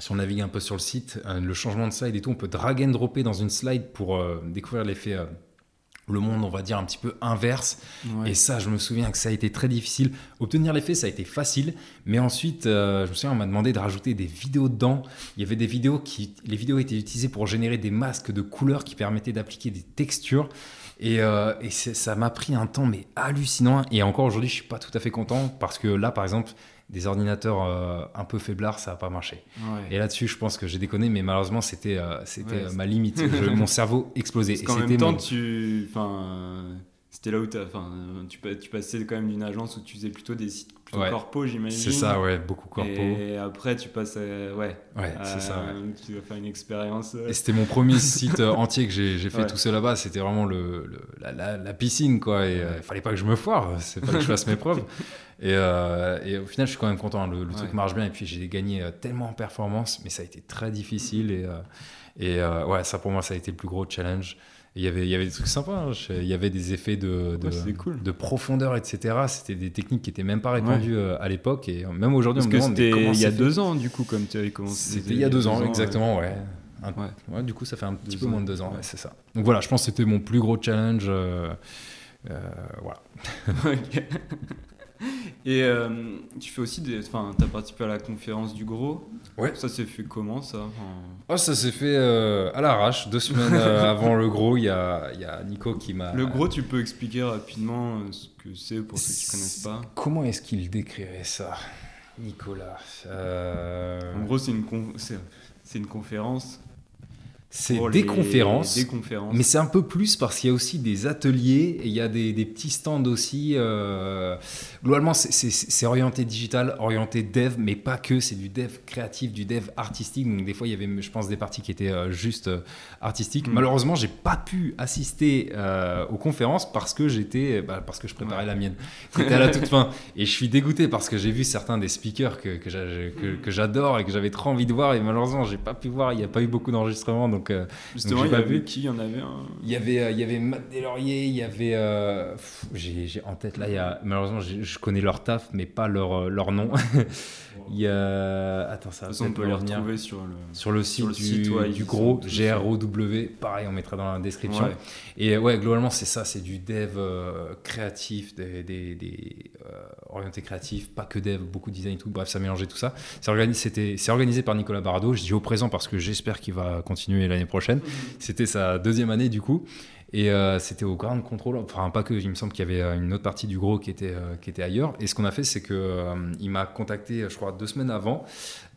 Si on navigue un peu sur le site, euh, le changement de slide et tout, on peut drag and dropper dans une slide pour euh, découvrir l'effet, euh, le monde, on va dire, un petit peu inverse. Ouais. Et ça, je me souviens que ça a été très difficile. Obtenir l'effet, ça a été facile. Mais ensuite, euh, je me souviens, on m'a demandé de rajouter des vidéos dedans. Il y avait des vidéos qui. Les vidéos étaient utilisées pour générer des masques de couleurs qui permettaient d'appliquer des textures. Et, euh, et ça m'a pris un temps, mais hallucinant. Et encore aujourd'hui, je suis pas tout à fait content parce que là, par exemple, des ordinateurs euh, un peu faiblards, ça n'a pas marché. Ouais. Et là-dessus, je pense que j'ai déconné, mais malheureusement, c'était euh, c'était Ouais, euh, ma limite. Je- mon cerveau explosait. Parce Et c'était même temps, mon- tu, enfin, c'était là où enfin, tu, pa- tu passais quand même d'une agence où tu faisais plutôt des sites plutôt Ouais. corpo, j'imagine. C'est ça, ouais, beaucoup corpo. Et après, tu passes, à, ouais, Ouais, c'est ça. Tu vas faire une expérience. Et c'était mon premier site entier que j'ai fait tout seul là-bas. C'était vraiment le, le- la, la- la piscine, quoi. Et il fallait pas que je me foire. C'est pas que je fasse mes preuves. Et, euh, et au final, je suis quand même content. Le, le truc marche bien. Et puis, j'ai gagné euh, tellement en performance, mais ça a été très difficile. Et, euh, et euh, ouais, ça pour moi, ça a été le plus gros challenge. Il y avait, il y avait des trucs sympas. hein. Il y avait des effets de, de, Ouais, c'est cool. de profondeur, etc. C'était des techniques qui étaient même pas répandues à l'époque. Et même aujourd'hui, on Parce me que demande mais c'était comment il y a deux ans, du coup, comme tu avais commencé. C'était il y a deux ans, exactement, ouais. Un- Ouais. Du coup, ça fait un petit Deux peu ans. moins de deux ans, c'est ça. Donc voilà, je pense que c'était mon plus gros challenge. euh, euh, voilà. Et euh, tu fais aussi des. Enfin, t'as participé à la conférence du gros. Ouais. Ça s'est fait comment ça Enfin, Oh, ça s'est fait euh, à l'arrache, deux semaines euh, avant le gros. Il y a, y a Nico qui m'a. Le gros, tu peux expliquer rapidement ce que c'est pour ceux qui connaissent pas. Comment est-ce qu'il décrirait ça, Nicolas En gros, c'est une, con- c'est c'est une conférence. C'est pour des les- conférences. Des conférences. Mais c'est un peu plus parce qu'il y a aussi des ateliers et il y a des, des petits stands aussi. euh, Globalement, c'est- orienté digital, orienté dev, mais pas que. C'est du dev créatif, du dev artistique. Donc des fois, il y avait, je pense, des parties qui étaient euh, juste euh, artistiques. Mm. Malheureusement, j'ai pas pu assister aux conférences parce que j'étais, bah, parce que je préparais Ouais. la mienne. C'était à la toute fin. Et je suis dégoûté parce que j'ai vu certains des speakers que, que j'a- que- que j'adore et que j'avais trop envie de voir. Et malheureusement, j'ai pas pu voir. Il n'y a pas eu beaucoup d'enregistrements. Donc Donc, euh, Justement, il y avait qui? Il y en avait un. Il y avait, il y avait Matt Delaurier, il y avait. j'ai en tête là, il y a, malheureusement, je connais leur taf, mais pas leur, leur nom. il y a. Attends, ça on peut les retrouver sur le, sur le site, du, du gros, GROW. Pareil, on mettra dans la description. Et ouais, globalement, c'est ça, c'est du dev créatif, des, des, des orienté créatif, pas que dev, beaucoup de design et tout. Bref, ça mélangeait tout ça. C'est organisé, organisé par Nicolas Bardo. Je dis au présent parce que j'espère qu'il va continuer l'année prochaine. C'était sa deuxième année du coup. Et euh, c'était au Grand Control, enfin pas que, il me semble qu'il y avait euh, une autre partie du gros qui était, euh, qui était ailleurs. Et ce qu'on a fait, c'est qu'il il m'a contacté, je crois, deux semaines avant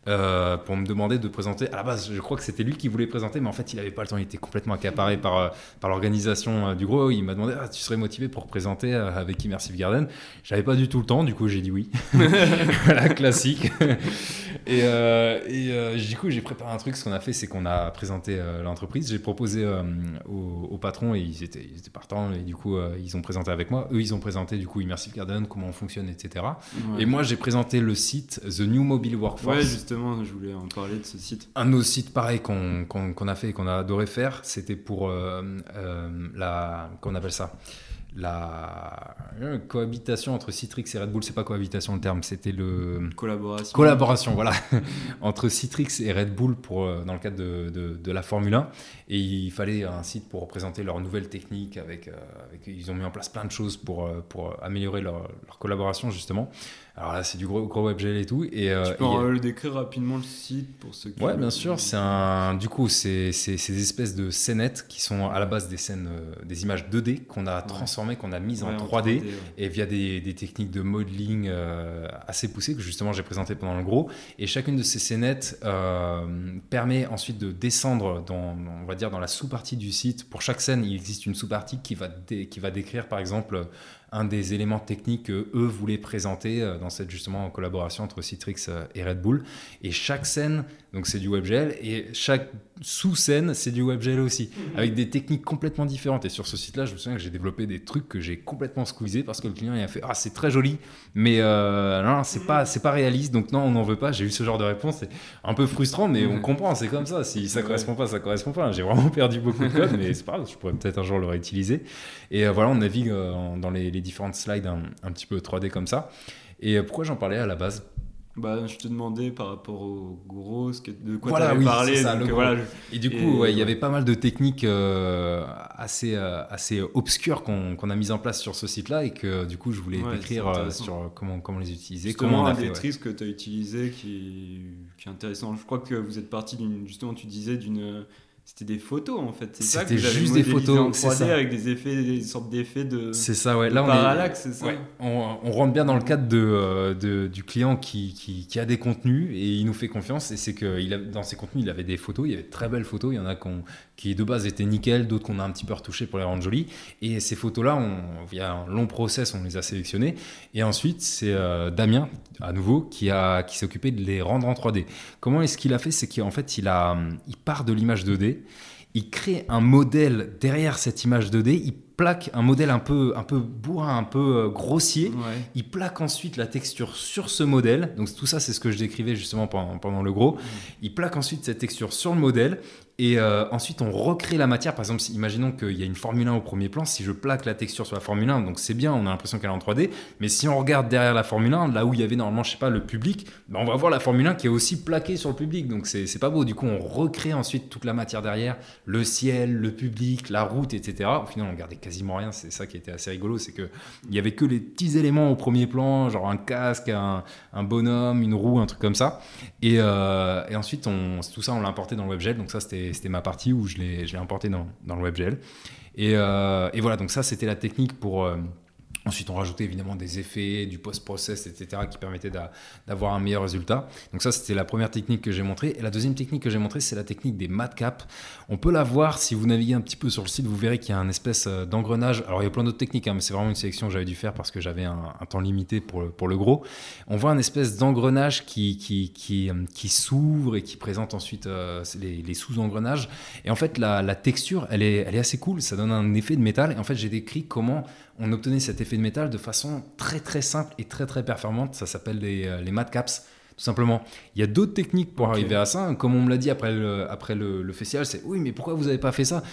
euh, pour me demander de présenter. À la base, je crois que c'était lui qui voulait présenter, mais en fait, il n'avait pas le temps. Il était complètement accaparé par, euh, par l'organisation euh, du gros. Il m'a demandé ah, Tu serais motivé pour présenter avec Immersive Garden J'avais pas du tout le temps, du coup, j'ai dit oui. voilà, classique. et, et du coup, j'ai préparé un truc. Ce qu'on a fait, c'est qu'on a présenté l'entreprise. J'ai proposé au, au, patron et ils étaient, ils étaient partants. Et du coup, ils ont présenté avec moi. Eux, ils ont présenté du coup Immersive Garden, comment on fonctionne, etc. Et moi, j'ai présenté le site The New Mobile Workforce. Ouais, je voulais en parler de ce site. Un autre site pareil qu'on a fait et qu'on a adoré faire, c'était pour euh, euh, la. Qu'on appelle ça? La euh, cohabitation entre Citrix et Red Bull, c'est pas cohabitation le terme, c'était le collaboration. Collaboration, voilà, entre Citrix et Red Bull pour dans le cadre de, de, la Formule 1. Et il fallait un site pour représenter leurs nouvelles techniques. Avec, avec, ils ont mis en place plein de choses pour, pour améliorer leur, leur collaboration justement. Alors là, c'est du gros, gros WebGL et tout. Et, euh, tu peux euh, le décrire rapidement le site pour ceux qui. Ouais, bien sûr. C'est un, du coup, c'est des espèces de scénettes qui sont à la base des scènes, euh, des images 2D qu'on a transformées, qu'on a mises en 3D, et via des, des, techniques de modeling assez poussées que justement j'ai présentées pendant le gros. Et chacune de ces scénettes permet ensuite de descendre dans, on va dire, dans la sous-partie du site. Pour chaque scène, il existe une sous-partie qui va, qui va décrire, par exemple un des éléments techniques que eux voulaient présenter euh, dans cette justement collaboration entre Citrix euh, et Red Bull. Et chaque scène, donc c'est du WebGL, et chaque sous-scène, c'est du WebGL aussi, mhm. avec des techniques complètement différentes. Et sur ce site-là, je me souviens que j'ai développé des trucs que j'ai complètement squeezé parce que le client il a fait ah c'est très joli, mais euh, non c'est pas c'est pas réaliste, donc non on n'en veut pas. J'ai eu ce genre de réponse, c'est un peu frustrant, mais on comprend, c'est comme ça. Si ça correspond pas, ça correspond pas. J'ai vraiment perdu beaucoup de code, mais c'est pas grave, je pourrais peut-être un jour le réutiliser. Et voilà, on navigue dans les différentes slides un, petit peu 3D comme ça. Et pourquoi j'en parlais à la base? Bah, je te demandais par rapport au gros, de quoi tu avais parlé. voilà, Et du coup, il y avait pas mal de techniques euh, assez, euh, assez obscures qu'on a mises en place sur ce site-là et que du coup, je voulais décrire euh, sur comment, comment les utiliser. comment on a un des que tu as utilisé qui, qui est intéressant. Je crois que vous êtes parti d'une, justement, tu disais d'une c'était des photos en fait. C'était juste des photos. c'est ça. avec des effets, des sortes d'effets de. C'est ça, ouais. Là, on parallaxe, c'est ça. On, on, rentre bien dans le cadre de, euh, de du client qui, qui, qui, a des contenus et il nous fait confiance. Et c'est que il a, dans ses contenus, il avait des photos. Il y avait de très belles photos. Il y en a qui de base étaient nickel, d'autres qu'on a un petit peu retouchées pour les rendre jolies. Et ces photos-là, on, via un long process, on les a sélectionnées. Et ensuite, c'est euh, Damien, à nouveau, qui, a, qui s'est occupé de les rendre en 3D. Comment est-ce qu'il a fait? C'est qu'en fait, il, a, il part de l'image 2D il crée un modèle derrière cette image 2D, il plaque un modèle un peu, un peu bourrin, un peu euh, grossier, il plaque ensuite la texture sur ce modèle, donc tout ça c'est ce que je décrivais justement pendant, pendant le gros, il plaque ensuite cette texture sur le modèle, et euh, ensuite, on recrée la matière. Par exemple, imaginons qu'il y a une Formule 1 au premier plan. Si je plaque la texture sur la Formule 1, donc c'est bien, on a l'impression qu'elle est en 3D. Mais si on regarde derrière la Formule 1, là où il y avait normalement, je sais pas, le public, ben on va voir la Formule 1 qui est aussi plaquée sur le public. Donc c'est pas beau. Du coup, on recrée ensuite toute la matière derrière, le ciel, le public, la route, etc. Au final, on gardait quasiment rien. C'est ça qui était assez rigolo, c'est que il y avait que les petits éléments au premier plan, genre un casque, un, bonhomme, une roue, un truc comme ça. Et, euh, et ensuite, tout ça, on l'a importé dans le WebGL. Donc ça, c'était c'était ma partie où je l'ai importé dans, dans le WebGL. Et, euh, et, voilà, donc ça, c'était la technique pour, euh, Ensuite, on rajoutait évidemment des effets, du post-process, etc., qui permettaient d'avoir un meilleur résultat. Donc ça, c'était la première technique que j'ai montrée. Et la deuxième technique que j'ai montrée, c'est la technique des matcaps. On peut la voir si vous naviguez un petit peu sur le site, vous verrez qu'il y a un espèce euh, d'engrenage. Alors, il y a plein d'autres techniques, hein, mais c'est vraiment une sélection que j'avais dû faire parce que j'avais un, temps limité pour le, pour le gros. On voit un espèce d'engrenage qui, qui, qui, euh, s'ouvre et qui présente ensuite euh, les, les sous-engrenages. Et en fait, la, la texture, elle est, elle est assez cool. Ça donne un effet de métal. Et en fait, j'ai décrit comment on obtenait cet effet de métal de façon très très simple et très très performante. Ça s'appelle les, euh, les caps. Tout simplement. Il y a d'autres techniques pour arriver à ça. Comme on me l'a dit après le, après le, festival, c'est oui, mais pourquoi vous n'avez pas fait ça?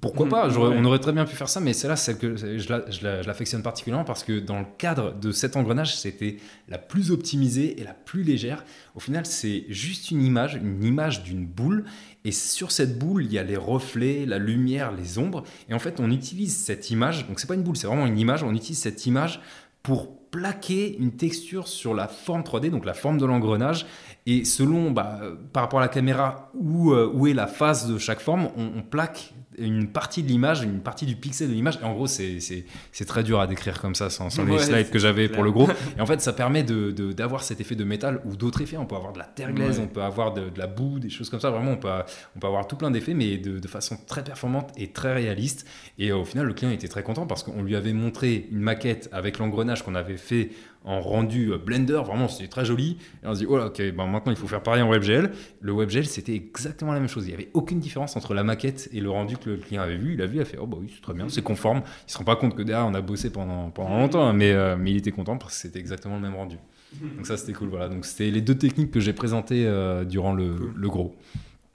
Pourquoi pas? Mmh, On aurait très bien pu faire ça, mais celle-là, celle que je l'affectionne particulièrement parce que dans le cadre de cet engrenage, c'était la plus optimisée et la plus légère. Au final, c'est juste une image, une image d'une boule. Et sur cette boule, il y a les reflets, la lumière, les ombres. Et en fait, on utilise cette image. Donc, c'est pas une boule, c'est vraiment une image. On utilise cette image pour plaquer une texture sur la forme 3D, donc la forme de l'engrenage. Et selon, bah, par rapport à la caméra, où, euh, où est la face de chaque forme, on plaque une partie de l'image, une partie du pixel de l'image. Et en gros, c'est très dur à décrire comme ça sans, les slides que j'avais pour le gros. Et en fait, ça permet d'avoir de, d'avoir cet effet de métal ou d'autres effets. On peut avoir de la terre glaise, on peut avoir de, la boue, des choses comme ça. Vraiment, on peut, on peut avoir tout plein d'effets, mais de, façon très performante et très réaliste. Et au final, le client était très content parce qu'on lui avait montré une maquette avec l'engrenage qu'on avait fait en rendu euh, Blender, vraiment c'était très joli. Et on se dit, oh là, ok, ben maintenant il faut faire pareil en WebGL. Le WebGL c'était exactement la même chose. Il n'y avait aucune différence entre la maquette et le rendu que le client avait vu. Il a vu, il a fait, oh bah oui, c'est très bien, c'est conforme. Il ne se rend pas compte que derrière on a bossé pendant, pendant longtemps, hein, mais, euh, mais il était content parce que c'était exactement le même rendu. Donc ça c'était cool, voilà. Donc c'était les deux techniques que j'ai présentées euh, durant le, le gros.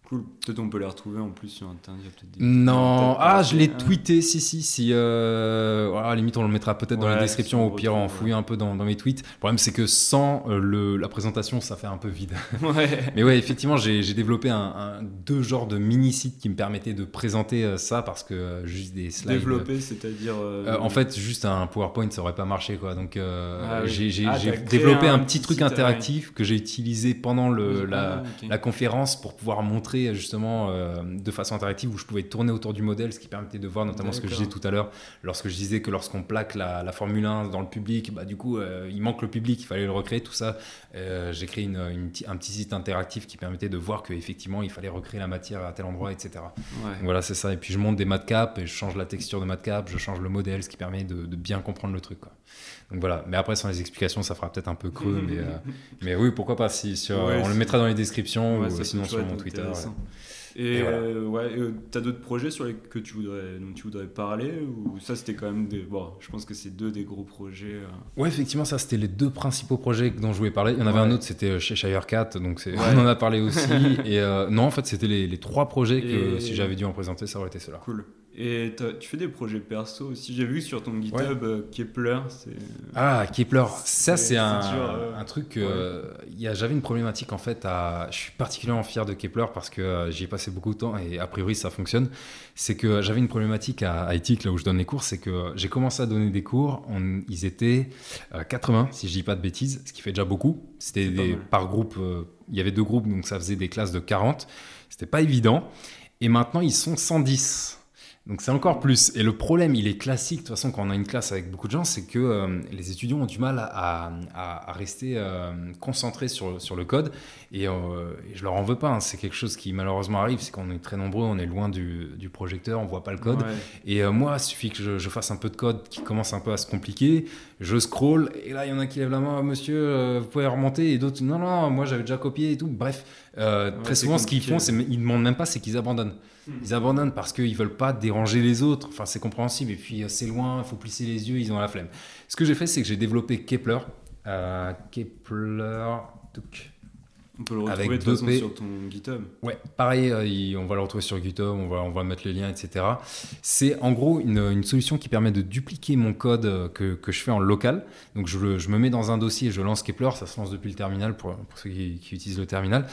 Cool. Peut-être on peut les retrouver en plus sur Internet. Non, ah, je l'ai tweeté, si, si, si. Euh... à la limite, on le mettra peut-être dans la description, au pire, en fouiller un peu dans, dans, mes tweets. Le problème, c'est que sans euh, le, la présentation, ça fait un peu vide. Ouais. Mais ouais, effectivement, j'ai développé un, deux genres de mini-sites qui me permettaient de présenter euh, ça parce que juste des slides. Développer, c'est-à-dire. en fait, juste un PowerPoint, ça aurait pas marché, quoi. Donc, ah j'ai ah, développé un, petit truc interactif que j'ai utilisé pendant le, la, la conférence pour pouvoir montrer justement euh, de façon interactive où je pouvais tourner autour du modèle, ce qui permettait de voir notamment ce que je disais tout à l'heure, lorsque je disais que lorsqu'on plaque la, Formule 1 dans le public, bah, du coup euh, il manque le public, il fallait le recréer, tout ça. Euh, j'ai créé une, un petit site interactif qui permettait de voir qu'effectivement il fallait recréer la matière à tel endroit, etc. Voilà, c'est ça. Et puis je monte des matcaps et je change la texture de matcap, je change le modèle, ce qui permet de, bien comprendre le truc. Quoi. Donc voilà, mais après sans les explications, ça fera peut-être un peu creux, mais, mais oui, pourquoi pas si sur, on le mettra dans les descriptions ou sinon sur mon Twitter. Et, euh, ouais, euh, t'as d'autres projets sur les que tu voudrais, dont tu voudrais parler ou ça c'était quand même des, bon, je pense que c'est deux des gros projets. Euh. Ouais, effectivement, ça c'était les deux principaux projets dont je voulais parler. Il y en avait un autre, c'était chez Shirecat, donc on en a parlé aussi. et non, en fait, c'était les, les, trois projets que si j'avais dû en présenter, ça aurait été cela. Cool. Et tu fais des projets perso aussi. J'ai vu sur ton GitHub euh, Kepler. Ah, Kepler. Ça, c'est un, un, truc. Euh, J'avais une problématique en fait. À, je suis particulièrement fier de Kepler parce que euh, j'y ai passé beaucoup de temps et a priori ça fonctionne. C'est que j'avais une problématique à, à là où je donne les cours. C'est que j'ai commencé à donner des cours. On, ils étaient 80, si je dis pas de bêtises, ce qui fait déjà beaucoup. C'était par groupe. il y avait deux groupes, donc ça faisait des classes de 40. C'était pas évident. Et maintenant, ils sont 110. Donc c'est encore plus. Et le problème, il est classique, de toute façon, quand on a une classe avec beaucoup de gens, c'est que euh, les étudiants ont du mal à, à, rester euh, concentrés sur, sur, le code. Et, euh, et, je leur en veux pas. Hein. C'est quelque chose qui malheureusement arrive, c'est qu'on est très nombreux, on est loin du, du projecteur, on voit pas le code. Et moi, il suffit que je, je, fasse un peu de code qui commence un peu à se compliquer. Je scroll, et là, il y en a qui lèvent la main, monsieur, vous pouvez remonter. Et d'autres, non, non, moi j'avais déjà copié et tout. Bref, très souvent, ce qu'ils font, c'est ils demandent même pas, c'est qu'ils abandonnent. Ils abandonnent parce qu'ils veulent pas déranger les autres. Enfin, c'est compréhensible. Et puis, euh, c'est loin, il faut plisser les yeux, ils ont la flemme. Ce que j'ai fait, c'est que j'ai développé Kepler. Euh, Kepler. On peut le retrouver de toute façon sur ton GitHub. Ouais, pareil, euh, on va le retrouver sur GitHub, on va, on va mettre les liens, etc. C'est en gros une, une, solution qui permet de dupliquer mon code que, que je fais en local. Donc je, je, me mets dans un dossier, je lance Kepler, ça se lance depuis le terminal pour, pour ceux qui, qui, utilisent le terminal.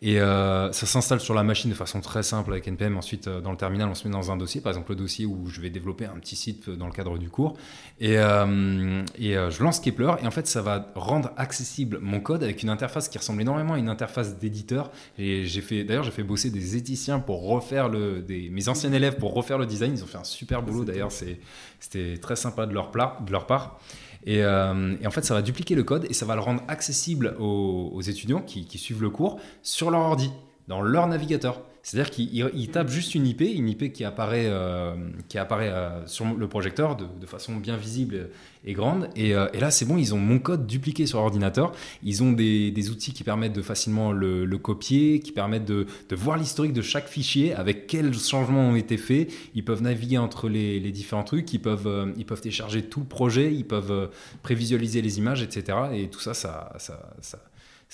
Et euh, ça s'installe sur la machine de façon très simple avec NPM. Ensuite, euh, dans le terminal, on se met dans un dossier, par exemple le dossier où je vais développer un petit site dans le cadre du cours. Et, euh, et je lance Kepler et en fait, ça va rendre accessible mon code avec une interface qui ressemble énormément à une interface d'éditeur. Et j'ai fait, d'ailleurs, j'ai fait bosser des éthiciens pour refaire le, des, mes anciens élèves pour refaire le design. Ils ont fait un super boulot. D'ailleurs, c'était très sympa de leur, de leur part. Euh, et, en fait, ça va dupliquer le code et ça va le rendre accessible aux, étudiants qui, qui, suivent le cours sur leur ordi, dans leur navigateur. C'est-à-dire qu'il tape juste une IP, une IP qui apparaît, euh, qui apparaît euh, sur le projecteur de, façon bien visible et grande. Euh, et, là, c'est bon, ils ont mon code dupliqué sur l'ordinateur. Ils ont des, outils qui permettent de facilement le, copier, qui permettent de, voir l'historique de chaque fichier, avec quels changements ont été faits. Ils peuvent naviguer entre les, différents trucs, ils peuvent, ils peuvent télécharger tout le projet, ils peuvent prévisualiser les images, etc. Et tout ça, ça, ça ça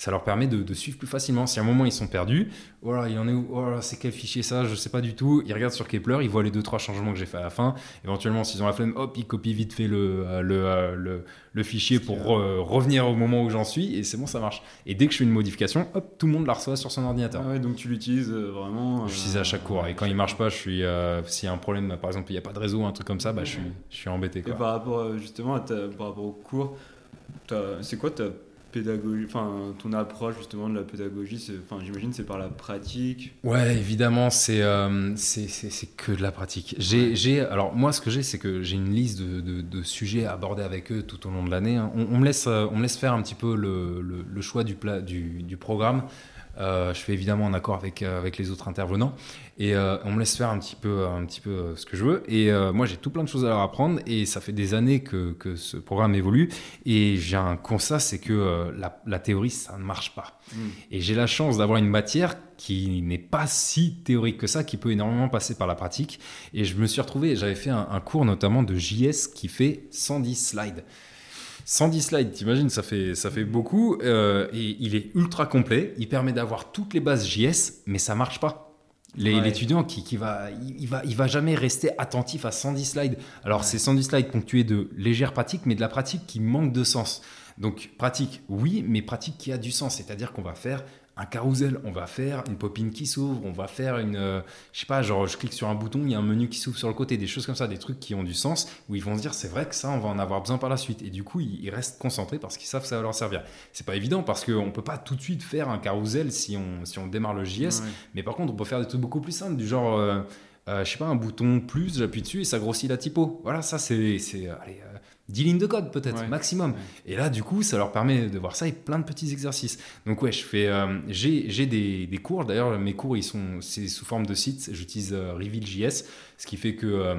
leur permet de, suivre plus facilement. Si à un moment ils sont perdus, voilà, il en est où? Oh c'est quel fichier ça? Je sais pas du tout. Ils regardent sur Kepler, ils voient les deux trois changements que j'ai fait à la fin. Éventuellement, s'ils ont la flemme, hop, ils copient vite fait le, euh, euh, le, le, fichier pour revenir au moment où j'en suis et c'est bon, ça marche. Et dès que je fais une modification, hop, tout le monde la reçoit sur son ordinateur. Ah ouais, donc tu l'utilises vraiment. Je l'utilise à chaque cours. Et quand il marche pas, je suis, s'il y a un problème, par exemple, il n'y a pas de réseau, un truc comme ça, bah, je, suis, je suis embêté. Quoi. Et par rapport justement à par rapport au cours, c'est quoi ta pédagogie, enfin ton approche justement de la pédagogie, enfin j'imagine c'est par la pratique. Ouais, évidemment c'est euh, c'est que de la pratique. J'ai alors moi ce que j'ai c'est que j'ai une liste de, de, sujets à aborder avec eux tout au long de l'année. Hein. On, me laisse on me laisse faire un petit peu le, le, choix du, plat, du, du programme. Euh, je fais évidemment en accord avec, euh, avec les autres intervenants et euh, on me laisse faire un petit peu, un petit peu ce que je veux. Et moi, j'ai tout plein de choses à leur apprendre et ça fait des années que, que ce programme évolue. Et j'ai un constat, c'est que la, la, théorie, ça ne marche pas. Hmm. Et j'ai la chance d'avoir une matière qui n'est pas si théorique que ça, qui peut énormément passer par la pratique. Et je me suis retrouvé, j'avais fait un, un cours notamment de JS qui fait 110 slides. 110 slides, t'imagines, ça fait, ça fait beaucoup. Euh, et il est ultra complet. Il permet d'avoir toutes les bases JS, mais ça marche pas. L'étudiant qui, qui, va, il, va, il va jamais rester attentif à 110 slides. Alors, c'est 110 slides ponctués de légères pratiques, mais de la pratique qui manque de sens. Donc, pratique, oui, mais pratique qui a du sens. C'est-à-dire qu'on va faire un carrousel, on va faire une popine qui s'ouvre, on va faire une, euh, je sais pas, genre je clique sur un bouton, il y a un menu qui s'ouvre sur le côté, des choses comme ça, des trucs qui ont du sens, où ils vont se dire c'est vrai que ça, on va en avoir besoin par la suite. Et du coup, ils, restent concentrés parce qu'ils savent que ça va leur servir. C'est pas évident parce qu'on peut pas tout de suite faire un carrousel si on, si on démarre le JS, mais par contre, on peut faire des trucs beaucoup plus simples, du genre. Euh, euh, je sais pas, un bouton plus, j'appuie dessus et ça grossit la typo. Voilà, ça c'est, c'est allez, 10 lignes de code peut-être maximum. Et là, du coup, ça leur permet de voir ça et plein de petits exercices. Donc ouais, je fais, euh, j'ai, des, des, cours. D'ailleurs, mes cours, ils sont, c'est sous forme de sites. J'utilise euh, Reveal.js, ce qui fait que euh,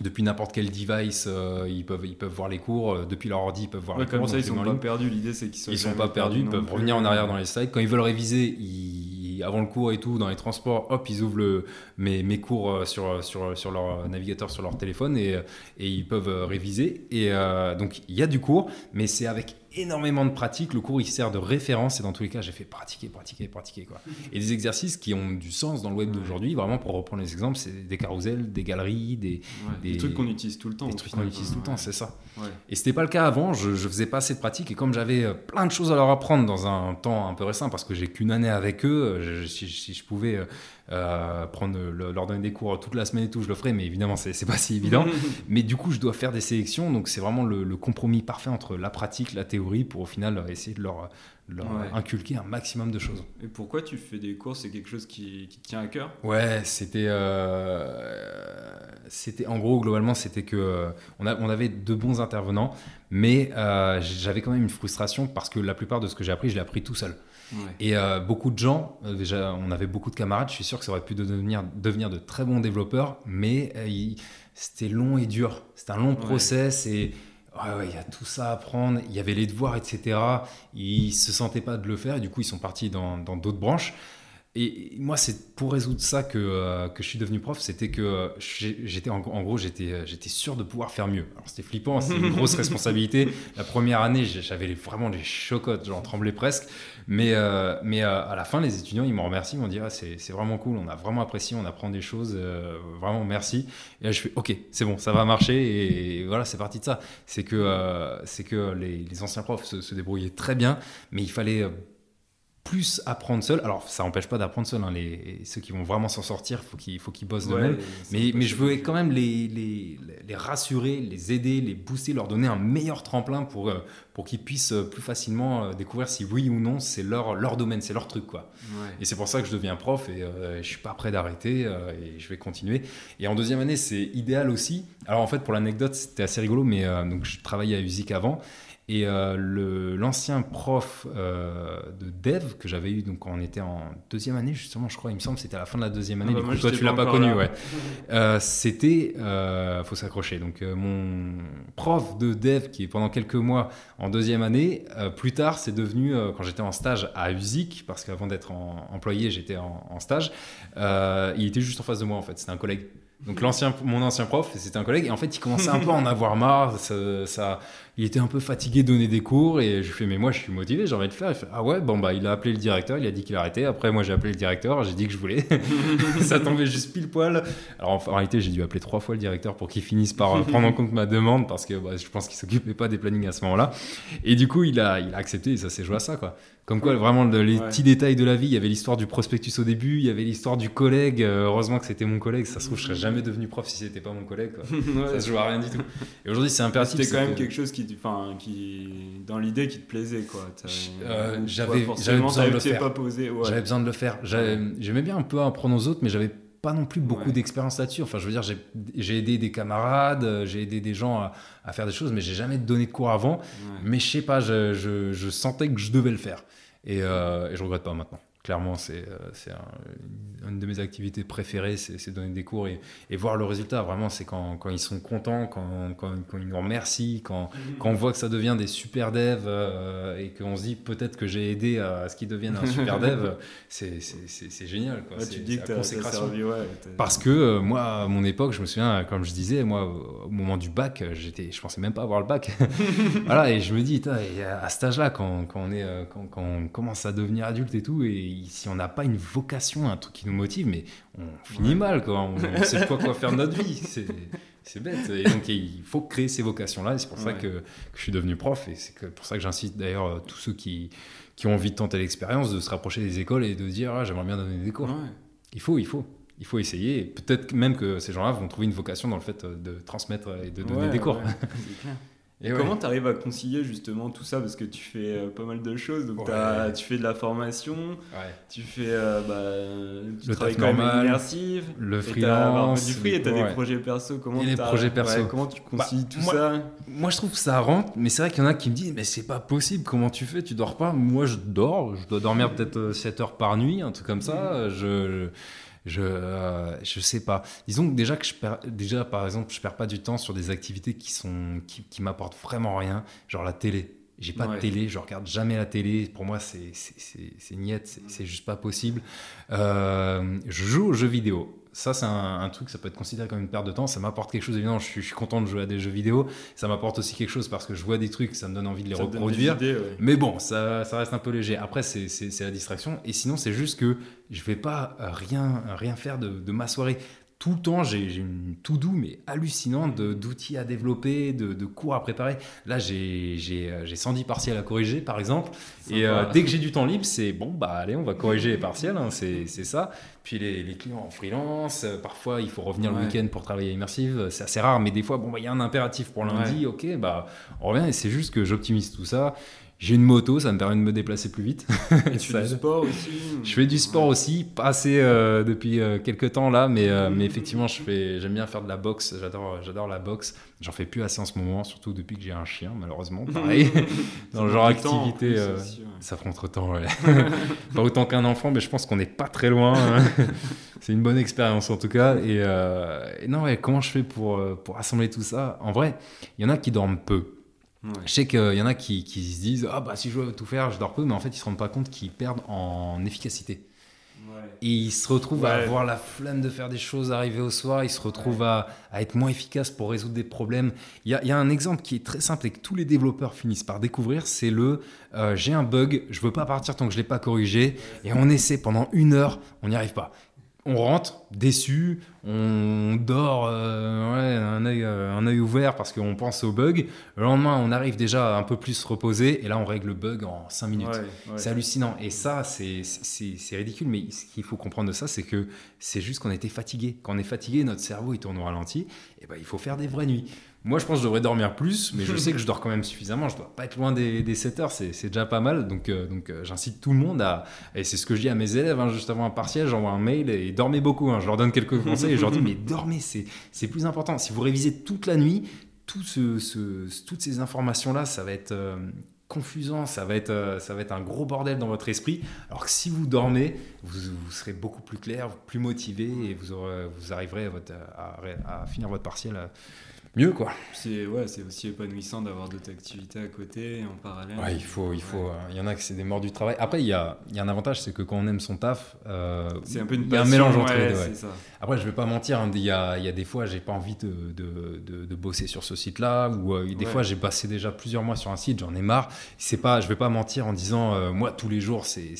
depuis n'importe quel device, ils, peuvent, ils peuvent voir les cours. depuis leur ordi, ils peuvent voir les cours. Ça, ils sont pas perdus? L'idée, c'est qu'ils sont, ils sont pas perdus. Ils peuvent revenir en arrière dans les slides. Quand ils veulent réviser, ils avant le cours et tout, dans les transports, hop, ils ouvrent le, mes, mes cours euh, sur, sur, sur leur navigateur, sur leur téléphone et, ils peuvent euh, réviser. Et euh, donc, il y a du cours, mais c'est avec énormément de pratique. Le cours, il sert de référence et dans tous les cas, j'ai fait pratiquer, pratiquer, pratiquer. Quoi. Et des exercices qui ont du sens dans le web d'aujourd'hui, vraiment pour reprendre les exemples, c'est des carousels, des galeries, des, des, trucs qu'on utilise tout le temps. Des trucs qu'on utilise tout le temps, c'est ça. Et c'était pas le cas avant, je, je faisais pas assez de pratique et comme j'avais euh, plein de choses à leur apprendre dans un temps un peu récent, parce que j'ai qu'une année avec eux, je, si, si, je pouvais euh, euh, prendre leur donner des cours toute la semaine et tout, je le ferai, mais évidemment, c'est pas si évident. mais du coup, je dois faire des sélections, donc c'est vraiment le, compromis parfait entre la pratique, la théorie, pour au final essayer de leur, inculquer un maximum de choses. Et pourquoi tu fais des cours C'est quelque chose qui, te tient à cœur? Ouais, c'était. Euh, c'était en gros, globalement, c'était que. Euh, on, a, on avait de bons intervenants, mais j'avais quand même une frustration parce que la plupart de ce que j'ai appris, je l'ai appris tout seul. Et euh, beaucoup de gens, euh, déjà, on avait beaucoup de camarades, je suis sûr que ça aurait pu devenir, devenir de très bons développeurs, mais euh, c'était long et dur. C'était un long process et il y a tout ça à apprendre. Il y avait les devoirs, etc. Ils se sentaient pas de le faire et du coup, ils sont partis dans d'autres branches. Et moi, c'est pour résoudre ça que, euh, que je suis devenu prof. C'était que j'étais en, gros, j'étais euh, j'étais sûr de pouvoir faire mieux. Alors c'était flippant, c'est une grosse responsabilité. La première année, j'avais vraiment des chocottes, j'en tremblais presque. Mais mais à la fin, les étudiants, ils m'ont remercié, ils m'ont dit ah, c'est vraiment cool, on a vraiment apprécié, on apprend des choses, vraiment merci. Et là, je fais ok, c'est bon, ça va marcher. Et, voilà, c'est parti de ça. C'est que c'est que les, les, anciens profs se, se débrouillaient très bien, mais il fallait plus apprendre seul. Alors, ça n'empêche pas d'apprendre seul. Hein. Les, ceux qui vont vraiment s'en sortir, faut il faut qu'ils bossent de même. Mais, mais je veux quand même les, les, les, rassurer, les aider, les booster, leur donner un meilleur tremplin pour, euh, pour qu'ils puissent euh, plus facilement euh, découvrir si oui ou non c'est leur, leur domaine, c'est leur truc. quoi. Et c'est pour ça que je deviens prof et je je suis pas prêt d'arrêter et je vais continuer. Et en deuxième année, c'est idéal aussi. Alors, en fait, pour l'anecdote, c'était assez rigolo, mais donc je travaillais à USIC avant. Et euh, l'ancien prof euh, de dev que j'avais eu, donc quand on était en deuxième année, justement, je crois, il me semble, c'était à la fin de la deuxième année. Ah bah du coup, toi, tu l'as pas connu, ouais. Euh, c'était, faut s'accrocher. Donc, mon prof de dev, qui est pendant quelques mois en deuxième année, plus tard, c'est devenu, quand j'étais en stage à USIC, parce qu'avant d'être employé, j'étais en, en, stage, il était juste en face de moi, en fait. C'était un collègue. Donc l'ancien, mon ancien prof, c'était un collègue, et en fait, il commençait un peu à en avoir marre. Ça, ça il était un peu fatigué de donner des cours et je lui fais mais moi je suis motivé, j'ai envie de faire. Il fait ah ouais bon bah il a appelé le directeur, il a dit qu'il arrêtait. Après moi j'ai appelé le directeur, j'ai dit que je voulais. ça tombait juste pile poil. Alors en réalité j'ai dû appeler trois fois le directeur pour qu'il finisse par prendre en compte ma demande parce que bah, je pense qu'il s'occupait pas des plannings à ce moment-là. Et du coup il a il a accepté et ça s'est joué à ça quoi. Comme quoi, vraiment, les petits détails de la vie. Il y avait l'histoire du prospectus au début, il y avait l'histoire du collègue. Euh, heureusement que c'était mon collègue. Ça se trouve, je serais jamais devenu prof si c'était pas mon collègue. Ça se joue à rien du tout. Et aujourd'hui, c'est impératif. C'était quand même quelque chose qui, enfin, qui, dans l'idée, qui te plaisait, quoi. Euh, j'avais besoin de le faire. J'avais besoin de le faire. J'aimais bien un peu apprendre aux autres, mais j'avais pas non plus beaucoup d'expérience là-dessus. Enfin, je veux dire, j'ai aidé des camarades, euh, j'ai aidé des gens à, à, faire des choses, mais j'ai jamais donné de cours avant. Mais je sais pas, je, je, je, sentais que je devais le faire. Et, euh, et je regrette pas maintenant clairement, c'est euh, une de mes activités préférées, c'est donner des cours et, et, voir le résultat. Vraiment, c'est quand, quand, ils sont contents, quand, quand, quand ils nous remercient, quand, mhm. quand, on voit que ça devient des super devs euh, et qu'on se dit peut-être que j'ai aidé à, ce qu'ils deviennent un super dev, c'est génial. Quoi. tu dis que Servi, Parce que euh, moi, à mon époque, je me souviens, comme je disais, moi, au moment du bac, je pensais même pas avoir le bac. voilà, et je me dis, à cet âge-là, quand, on est, quand, on commence à devenir adulte et tout, et si on n'a pas une vocation, un truc qui nous motive, mais on finit mal, quoi. On, ne sait pas quoi faire de notre vie. C'est bête. Et donc, il faut créer ces vocations-là. Et c'est pour ça que, je suis devenu prof. Et c'est pour ça que j'incite d'ailleurs euh, tous ceux qui, qui ont envie de tenter l'expérience de se rapprocher des écoles et de dire ah, j'aimerais bien donner des cours. Il faut, il faut. Il faut essayer. Peut-être même que ces gens-là vont trouver une vocation dans le fait de transmettre et de donner des cours. Et comment tu arrives à concilier justement tout ça? Parce que tu fais euh, pas mal de choses. Donc tu fais de la formation, tu fais euh, bah, tu le travailles quand normal, immersive, le freelance, free et tu as des projets perso. Comment, les projets perso. comment tu concilies bah, tout ça? Moi je trouve que ça rentre, mais c'est vrai qu'il y en a qui me disent Mais c'est pas possible, comment tu fais? Tu dors pas? Moi je dors, je dois dormir peut-être 7 euh, heures par nuit, un truc comme ça. je je euh, je sais pas disons que déjà que je perds déjà par exemple je perds pas du temps sur des activités qui sont qui, qui m'apportent vraiment rien genre la télé j'ai pas de télé, je regarde jamais la télé. Pour moi, c'est niette, c'est juste pas possible. Euh, je joue aux jeux vidéo ça, c'est un, truc, ça peut être considéré comme une perte de temps. Ça m'apporte quelque chose, évidemment. Je suis, je suis, content de jouer à des jeux vidéo. Ça m'apporte aussi quelque chose parce que je vois des trucs, ça me donne envie de les reproduire. Mais bon, ça, ça, reste un peu léger. Après, c'est la distraction. Et sinon, c'est juste que je vais pas rien, rien faire de, de ma soirée tout le temps, j'ai une tout doux mais hallucinante d'outils à développer, de, cours à préparer. Là, j'ai 110 partiels à corriger, par exemple. Et euh, dès que j'ai du temps libre, c'est bon, bah allez, on va corriger les partiels, hein, c'est ça. Puis les, clients en freelance, euh, parfois il faut revenir le week-end pour travailler immersive, c'est assez rare, mais des fois, bon, bah, il y a un impératif pour lundi, ok, bah on revient et c'est juste que j'optimise tout ça. J'ai une moto, ça me permet de me déplacer plus vite. Et tu fais du sport aussi Je fais du sport aussi, pas assez euh, depuis euh, quelques temps là, mais, euh, mais effectivement, je fais, j'aime bien faire de la boxe. J'adore, j'adore la boxe. J'en fais plus assez en ce moment, surtout depuis que j'ai un chien, malheureusement. Pareil, dans le genre activité, ça prend trop de temps. pas autant qu'un enfant, mais je pense qu'on n'est pas très loin. Hein. C'est une bonne expérience en tout cas. Et, et non, ouais, comment je fais pour, pour assembler tout ça? En vrai, il y en a qui dorment peu. Je sais qu'il y en a qui, se disent Ah, bah si je veux tout faire, je dors peu, mais en fait, ils se rendent pas compte qu'ils perdent en efficacité. Et ils se retrouvent à avoir la flemme de faire des choses, arriver au soir, ils se retrouvent à, être moins efficaces pour résoudre des problèmes. Il y, a, un exemple qui est très simple et que tous les développeurs finissent par découvrir c'est le euh, j'ai un bug, je veux pas partir tant que je l'ai pas corrigé, et on essaie pendant une heure, on n'y arrive pas on rentre déçu, on dort euh, un, œil, euh, un œil ouvert parce qu'on pense au bug. Le lendemain, on arrive déjà un peu plus reposé et là, on règle le bug en 5 minutes. C'est hallucinant. Et ça, c'est ridicule. Mais ce qu'il faut comprendre de ça, c'est que c'est juste qu'on était fatigué. Quand on est fatigué, notre cerveau, il tourne au ralenti. Et ben, il faut faire des vraies nuits. Moi, je pense que je devrais dormir plus, mais je sais que je dors quand même suffisamment. Je dois pas être loin des, des 7 heures, c'est déjà pas mal. Donc, euh, donc euh, j'incite tout le monde à. Et c'est ce que je dis à mes élèves, hein, juste avant un partiel, j'envoie un mail et dormez beaucoup. Hein. je leur donne quelques conseils et je leur dis, mais dormez, c'est plus important. Si vous révisez toute la nuit, tout ce, toutes ces informations-là, ça va être. Euh, confusant, ça va, être, ça va être un gros bordel dans votre esprit. Alors que si vous dormez, vous, vous serez beaucoup plus clair, plus motivé et vous, aurez, vous arriverez à, votre, à, à finir votre partiel mieux quoi. C'est ouais, c'est aussi épanouissant d'avoir d'autres activités à côté en parallèle. Ouais, il faut, il faut. euh, Il y en a que c'est des morts du travail. Après, il y a, il y a un avantage, c'est que quand on aime son taf, euh, C'est un peu une il y a un passion, mélange entre les deux. Après, je vais pas mentir, hein, il y a, il y a des fois, j'ai pas envie de, de, de, de bosser sur ce site-là, ou euh, des fois, j'ai passé déjà plusieurs mois sur un site, j'en ai marre. C'est pas, je vais pas mentir en disant, moi, tous les jours, c'est.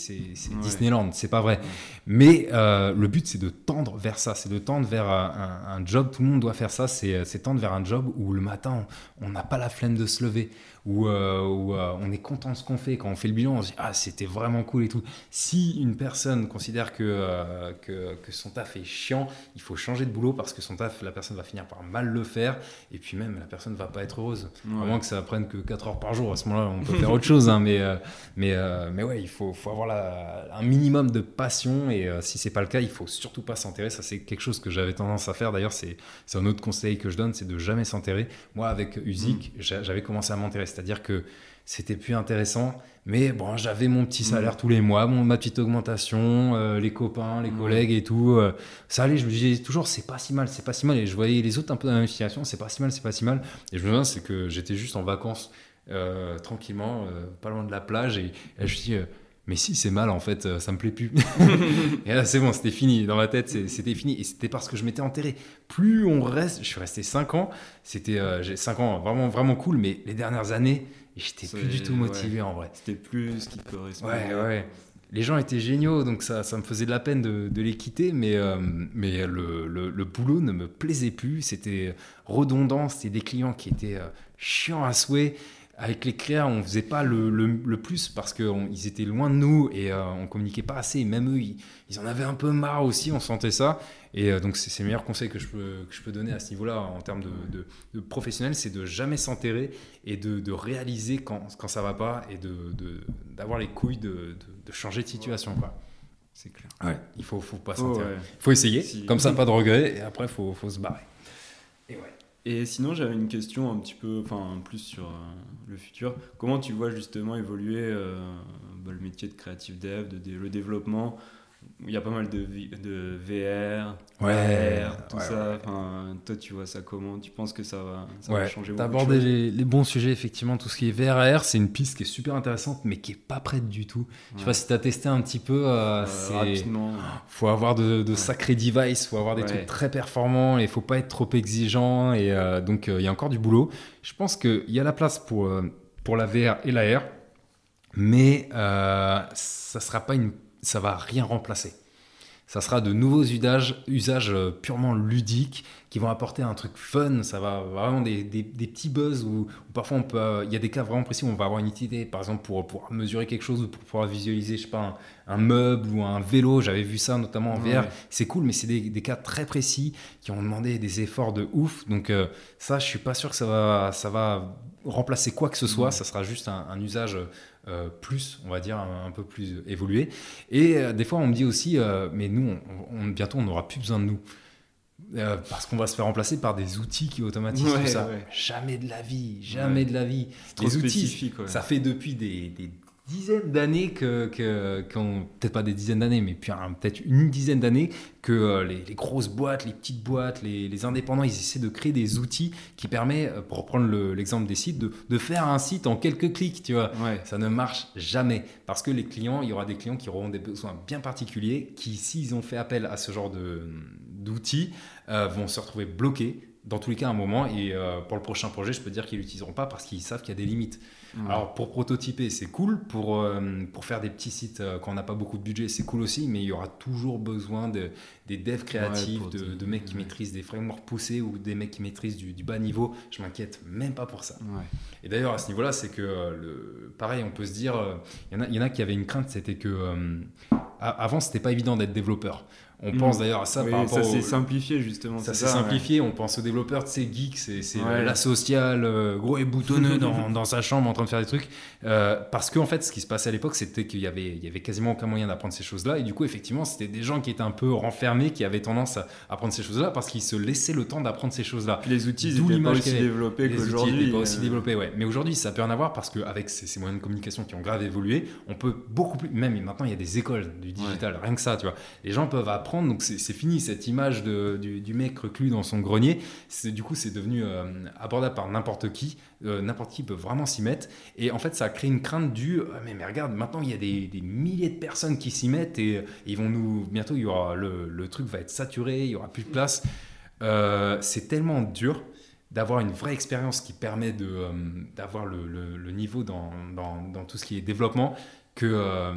Disneyland, c'est pas vrai. Mais le but, c'est de tendre vers ça, c'est de tendre vers un, un- un job. Tout le monde doit faire ça, c'est c'est tendre vers un job où le matin, on n'a pas la flemme de se lever, où, euh, où, euh, on est content de ce qu'on fait. Quand on fait le bilan, on se dit ah c'était vraiment cool et tout. Si une personne considère que, euh, que, que son taf est chiant, il faut changer de boulot parce que son taf, la personne va finir par mal le faire et puis même la personne va pas être heureuse. À Ouais. moins que ça prenne que 4 heures par jour, à ce moment-là, on peut faire autre chose. hein, mais, mais, mais ouais, il faut, faut avoir la- un minimum de passion. Et si c'est pas le cas, il faut surtout pas s'enterrer. Ça, c'est quelque chose que j'avais tendance à faire. D'ailleurs, c'est un autre conseil que je donne, c'est de jamais s'enterrer. Moi, avec Uzik, j'a- j'avais commencé à m'enterrer. C'est-à-dire que c'était plus intéressant. Mais bon, j'avais mon petit salaire tous les mois, mon, ma petite augmentation, euh, les copains, les Ouais. collègues et tout. euh, ça allait, je me disais toujours, c'est pas si mal, c'est pas si mal. Et je voyais les autres un peu dans la même situation, c'est pas si mal, c'est pas si mal. Et je me souviens, c'est que j'étais juste en vacances, euh, tranquillement, pas loin de la plage. Et, et je me suis dit, mais si, c'est mal en fait, euh, ça me plaît plus. et là, c'est bon, c'était fini. Dans ma tête, c'était fini. Et c'était parce que je m'étais enterré. Plus on reste, je suis resté 5 ans. C'était, euh, j'ai 5 ans vraiment, vraiment cool. Mais les dernières années, j'étais plus du tout ouais. motivé en vrai. C'était plus ce qui te correspond. Ouais, ouais. Les gens étaient géniaux, donc ça, ça me faisait de la peine de, de les quitter, mais, euh, mais le, le- le boulot ne me plaisait plus. C'était redondant, c'était des clients qui étaient euh, chiants à souhait. Avec les clients, on faisait pas le, le- le plus parce qu'ils étaient loin de nous et euh, on communiquait pas assez. Et même eux, ils, ils en avaient un peu marre aussi, on sentait ça. Et euh, donc, c'est le meilleur conseil que je peux, que je peux donner à ce niveau-là en termes de, de- de professionnel, c'est de jamais s'enterrer et de, de réaliser quand, quand ça va pas et de- de- d'avoir les couilles de, de- de changer de situation. Quoi. C'est clair. Ouais, il faut, faut pas Oh, s'enterrer. ouais. faut essayer, Si. comme ça, pas de regrets, et après, faut, faut se barrer. Et ouais. Et sinon, j'avais une question un petit peu, enfin, plus sur euh, le futur. Comment tu vois justement évoluer euh, bah, le métier de creative dev, le développement Il y a pas mal de, de VR, Ouais, AR, tout ouais, ça. ouais. Enfin, toi, tu vois ça comment? Tu penses que ça va, ça va changer t'as beaucoup abordé les, les bons sujets, effectivement. Tout ce qui est VRR, c'est une piste qui est super intéressante, mais qui est pas prête du tout. Je sais pas si t'as testé un petit peu. euh, Euh, rapidement. faut avoir de, de sacrés devices, faut avoir des trucs très performants et faut pas être trop exigeant. Et euh, donc, euh, il y a encore du boulot. Je pense qu'il y a la place pour, euh, pour la VR et la R, mais euh, ça sera pas une, ça va rien remplacer. Ça sera de nouveaux usages, usages euh, purement ludiques qui vont apporter un truc fun. Ça va vraiment des, des- des petits buzz où, où parfois on peut, euh, il y a des cas vraiment précis où on va avoir une utilité, par exemple pour pouvoir mesurer quelque chose ou pour pouvoir visualiser, je sais pas, un, un meuble ou un vélo. J'avais vu ça notamment en VR. Ouais. C'est cool, mais c'est des, des cas très précis qui ont demandé des efforts de ouf. Donc euh, ça, je suis pas sûr que ça va, ça va remplacer quoi que ce soit. Ouais. Ça sera juste un, un usage euh, plus, on va dire, un, un peu plus évolué. Et euh, des fois, on me dit aussi, euh, mais nous, on, on- bientôt, on n'aura plus besoin de nous. Parce qu'on va se faire remplacer par des outils qui automatisent Ouais, tout ça. ouais. Jamais de la vie, jamais Ouais. de la vie. Trop Les outils, ça fait depuis des, des dizaines d'années que, peut-être pas des dizaines d'années, mais puis un- peut-être une dizaine d'années que euh, les, les grosses boîtes, les petites boîtes, les, les indépendants, ils essaient de créer des outils qui permettent, euh, pour reprendre le- l'exemple des sites, de, de faire un site en quelques clics, tu vois. Ouais. Ça ne marche jamais parce que les clients, il y aura des clients qui auront des besoins bien particuliers qui, s'ils ont fait appel à ce genre d'outils, euh, vont se retrouver bloqués dans tous les cas à un moment. Et euh, pour le prochain projet, je peux dire qu'ils l'utiliseront pas parce qu'ils savent qu'il y a des limites. Ouais. Alors pour prototyper, c'est cool. Pour, euh, pour faire des petits sites euh, quand on n'a pas beaucoup de budget, c'est cool aussi. Mais il y aura toujours besoin de, des devs créatifs, pour de, mecs qui ouais. maîtrisent des frameworks poussés ou des mecs qui maîtrisent du, du bas niveau. Je m'inquiète même pas pour ça. Ouais. Et d'ailleurs, à ce niveau-là, c'est que, euh, le, pareil, on peut se dire, il y, en a- y en a qui avaient une crainte, c'était que, avant, c'était pas évident d'être développeur. On Mm. pense d'ailleurs à ça Oui, par rapport ça au- s'est simplifié justement. ça s'est ouais. simplifié, on pense aux développeurs, tu sais, geek, c'est Ouais. la sociale, euh, gros et boutonneux dans, dans sa chambre en train de faire des trucs. Euh, parce qu'en fait, ce qui se passait à l'époque, c'était qu'il y avait, il y avait quasiment aucun moyen d'apprendre ces choses-là. Et du coup, effectivement, c'était des gens qui étaient un peu renfermés, qui avaient tendance à apprendre ces choses-là parce qu'ils se laissaient le temps d'apprendre ces choses-là. Les outils D'où n'étaient pas l'image aussi développés Les outils qu'aujourd'hui. pas aussi développés, ouais. Mais aujourd'hui, ça peut en avoir parce qu'avec ces, ces moyens de communication qui ont grave évolué, on peut beaucoup plus. Même maintenant, il y a des écoles du digital, rien que ça, tu vois. Les gens peuvent apprendre Donc c'est fini cette image de, du, mec reclus dans son grenier. Du coup, c'est devenu euh, abordable par n'importe qui. Euh, n'importe qui peut vraiment s'y mettre. Et en fait, ça a créé une crainte du ah, mais, regarde, maintenant il y a des, des milliers de personnes qui s'y mettent et, ils vont nous. Bientôt, il y aura le, le, truc va être saturé, il y aura plus de place. c'est tellement dur d'avoir une vraie expérience qui permet d'avoir le, le, le, niveau dans, dans, dans, tout ce qui est développement que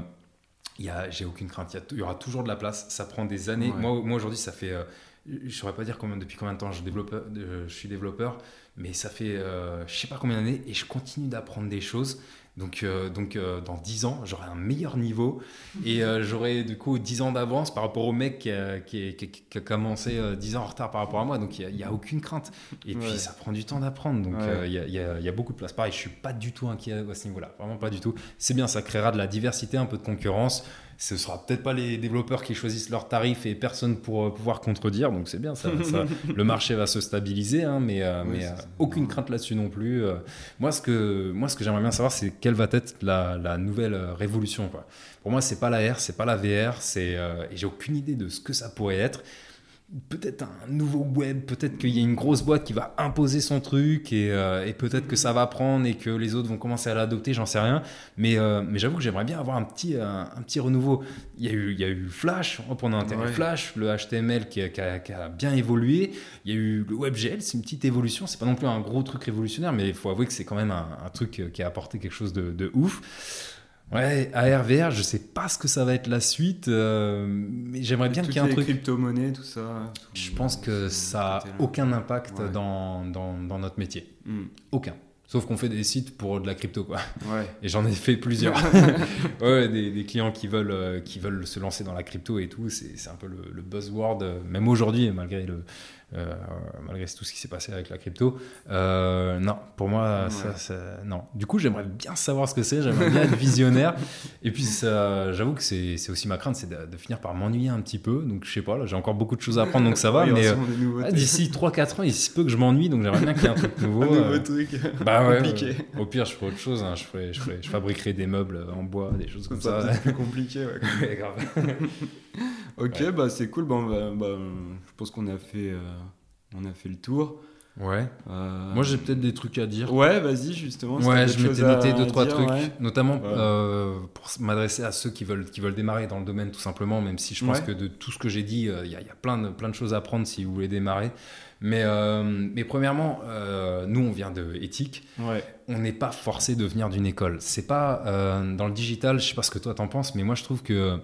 j'ai aucune crainte. Il y, aura toujours de la place. Ça prend des années. Moi, moi aujourd'hui, ça fait. Euh, je ne saurais pas dire combien, depuis combien de temps je, développe, euh, je suis développeur, mais ça fait euh, je sais pas combien d'années et je continue d'apprendre des choses. Donc, euh, donc euh, dans 10 ans, j'aurai un meilleur niveau et euh, j'aurai du coup 10 ans d'avance par rapport au mec qui a, qui, a commencé 10 ans en retard par rapport à moi. Donc il n'y a, aucune crainte. Et puis ça prend du temps d'apprendre. Donc il y, y, a, beaucoup de place. Pareil, je suis pas du tout inquiet à ce niveau-là. Vraiment pas du tout. C'est bien, ça créera de la diversité, un peu de concurrence ce sera peut-être pas les développeurs qui choisissent leurs tarifs et personne pour euh, pouvoir contredire. Donc c'est bien, ça, le marché va se stabiliser, hein, mais, euh, mais euh, aucune crainte là-dessus non plus. moi, ce que, moi, ce que j'aimerais bien savoir, c'est quelle va être la, la nouvelle révolution. Quoi. Pour moi, c'est pas la R, c'est pas la VR, c'est, et j'ai aucune idée de ce que ça pourrait être peut-être un nouveau web, peut-être qu'il y a une grosse boîte qui va imposer son truc et, euh, peut-être que ça va prendre et que les autres vont commencer à l'adopter, j'en sais rien. Mais, euh, mais j'avoue que j'aimerais bien avoir un petit, un, petit renouveau. Il y, a eu, il y a eu Flash, on a intérêt Flash, le HTML qui a, qui, a, bien évolué. Il y a eu le WebGL, c'est une petite évolution. C'est pas non plus un gros truc révolutionnaire, mais il faut avouer que c'est quand même un, un, truc qui a apporté quelque chose de, de ouf. Ouais, ARVR, je sais pas ce que ça va être la suite, euh, mais j'aimerais bien qu'il y ait un truc. crypto-monnaie, tout ça. Je pense que ça a aucun impact dans, dans, dans, notre métier. Hmm. Aucun. Sauf qu'on fait des sites pour de la crypto, quoi. Ouais. Et j'en ai fait plusieurs. ouais, des, des, clients qui veulent, euh, qui veulent se lancer dans la crypto et tout. C'est un peu le, le buzzword, euh, même aujourd'hui, malgré le, euh, malgré tout ce qui s'est passé avec la crypto. Euh, non, pour moi, ça, non. Du coup, j'aimerais bien savoir ce que c'est, j'aimerais bien être visionnaire. Et puis, j'avoue que c'est aussi ma crainte, c'est de, finir par m'ennuyer un petit peu. Donc, je sais pas, là, j'ai encore beaucoup de choses à apprendre, donc ça va. mais euh, d'ici 3-4 ans, il se peut que je m'ennuie, donc j'aimerais bien qu'il y ait un truc nouveau. un nouveau truc. Bah ouais, Au pire, je ferai autre chose. Hein. Je, ferai, je, ferai, je, fabriquerai des meubles en bois, des choses comme ça. C'est plus compliqué, ouais. grave. Ok, bah c'est cool. Bon, bah, bah, je pense qu'on a fait, euh, on a fait le tour. Ouais. Euh... Moi, j'ai peut-être des trucs à dire. Ouais, vas-y, justement. Ouais, je m'étais noté deux, trois trucs. Notamment euh, pour m'adresser à ceux qui veulent, qui veulent démarrer dans le domaine, tout simplement, même si je pense que de tout ce que j'ai dit, euh, il y, a, y, a plein de, plein de choses à prendre si vous voulez démarrer. Mais, mais premièrement, nous, on vient de éthique. Ouais. On n'est pas forcé de venir d'une école. C'est pas dans le digital, je sais pas ce que toi t'en penses, mais moi, je trouve que